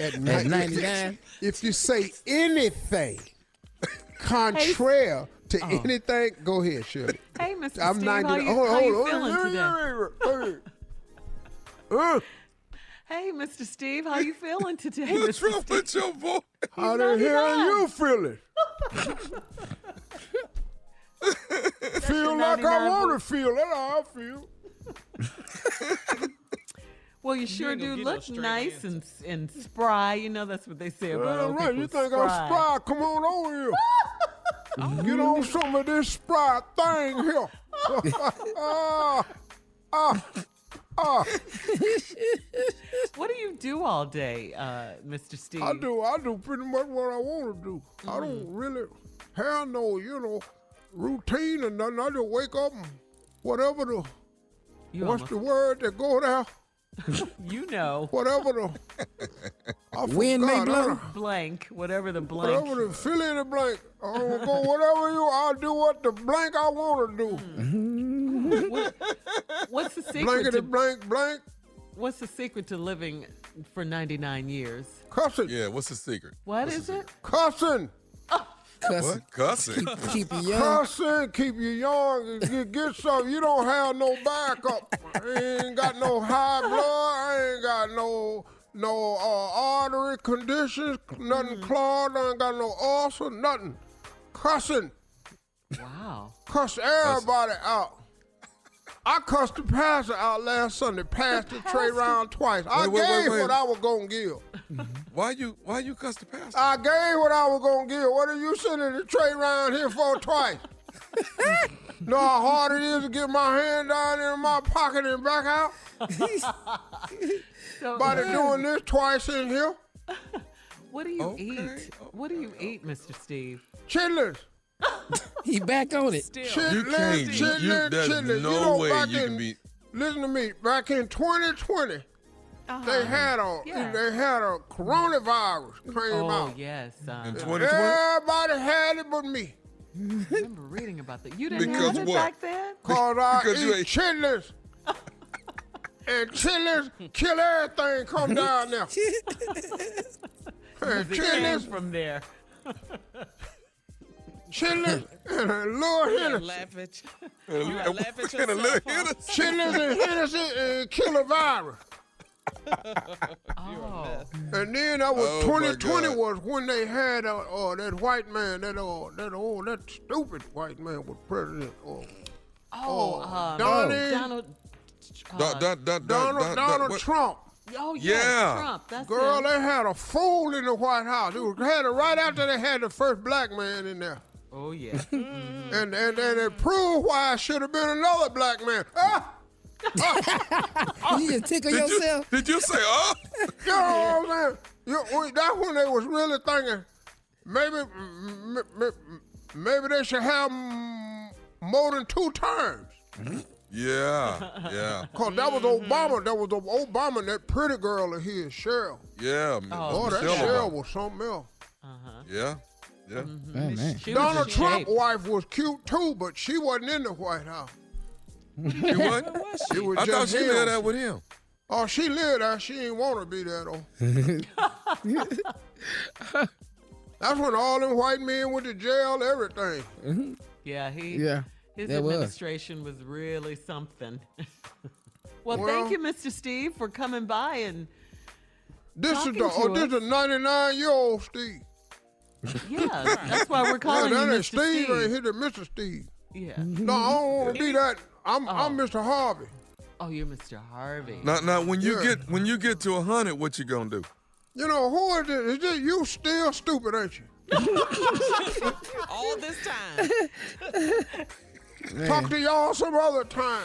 At, At if you- 99? If you say anything contrary to Oh. anything, go ahead, Shirley. Hey, Mr. I'm Steve, 90 how you, hold on, how you hold on, feeling hold today? Hey, Mr. Steve, how you feeling today, What's Mr. wrong Steve? with your voice? How the hell are you feeling? feel like I want to feel. That's how I feel. Well, you sure do get no look straight nice and and spry. You know that's what they say about Well, old right, people. you think I'm spry? Come on over here. Get on some of this spry thing here. ah, ah, ah. What do you do all day, uh, Mr. Steve? I do. I do pretty much what I want to do. I don't really have no, you know, routine and nothing. I just wake up and whatever the You what's almost- the word that go there? You know. Whatever the I Wind may blow. Blank, whatever the blank. Whatever the fill in the blank. I don't go whatever you. I'll do what the blank I want to do. Hmm. What- what's the secret Blankety to blank blank. What's the secret to living for 99 years? Cussing. Yeah, what's the secret? What is it? Cussing. What? Cussing. Keep, keep you young. Cussing, keep you young. You get some. You don't have no backup. I ain't got no high blood. I ain't got no no uh, artery conditions. Nothing clogged. I ain't got no ulcer. Nothing. Cussing. Wow. Cuss everybody out. I cussed the pastor out last Sunday. Passed the tray Round twice. I Wait, wait, wait, gave wait. what I was gonna give. Why you why you cuss the pastor? I gave what I was gonna give. What are you sending the tray round here for twice? know how hard it is to get my hand down in my pocket and back out? So, By the doing this twice in here? what do you eat? What do you eat, Mr. Steve? Chitlins. He back on it. You Chitlins, can't. You, chitlins, there's chitlins. no you know, way you in, can be. Listen to me. Back in 2020, they had a Yeah. they had a coronavirus came Oh, out. yes. In Um, 2020? Everybody had it but me. I remember reading about that. You didn't Because have it what? back then? Cause I Because you eat ate- chitlins. and chitlins kill everything come down there. and chitlins, from there. Chitlins, and a little You Hennessy. laugh at you. And You gotta laugh at and a yourself. little? Hennessy. Chitlins and Hennessy and kill a virus. Oh. And then I was Oh, my 2020 was when they had uh, uh, that white man, that uh, that oh, that stupid white man was president. Oh, Oh, Oh, um, Donald- Donald. Dun, uh, dun, dun, dun, Donald dun, dun, Donald Trump. oh, yes, Yeah. Trump. That's Girl, him. they had a fool in the White House. It was had it right after they had the first black man in there. Oh, yeah. And and, and it proved why I should have been another black man. Ah! You just tickle Did you, yourself. did you say, oh? You know what You, that's when they was really thinking maybe m- m- m- maybe they should have mm, more than two terms. Yeah, yeah, Cause that was Obama. That was Obama. and That pretty girl of his, Cheryl. yeah. Oh, Oh, that Cheryl was something else. Uh-huh. Yeah, yeah. Mm-hmm. Oh, man. She was Donald in Trump shape. wife was cute too, but she wasn't in the White House. You what? It was I thought she him. lived there with him. Oh, she lived there. She didn't want to be there though. That's when all them white men went to jail. Everything. Mm-hmm. Yeah, he. Yeah, His that was. administration was. really something. well, Well- thank you, Mr. Steve, for coming by and This is Talking the oh, to this is a 99 year old Steve. yeah, that's why we're Yeah, calling that you ain't Mr. Steve. Steve. Ain't hit the Mr. Steve. Yeah. No, I don't want to be that. I'm I'm oh. Mr. Harvey. Oh, you're Mr. Harvey. Now, now, when you Yeah. get when you get to a hundred, what you gonna do? You know who is it? Is it you still stupid, ain't you? All this time. Talk to y'all some other time.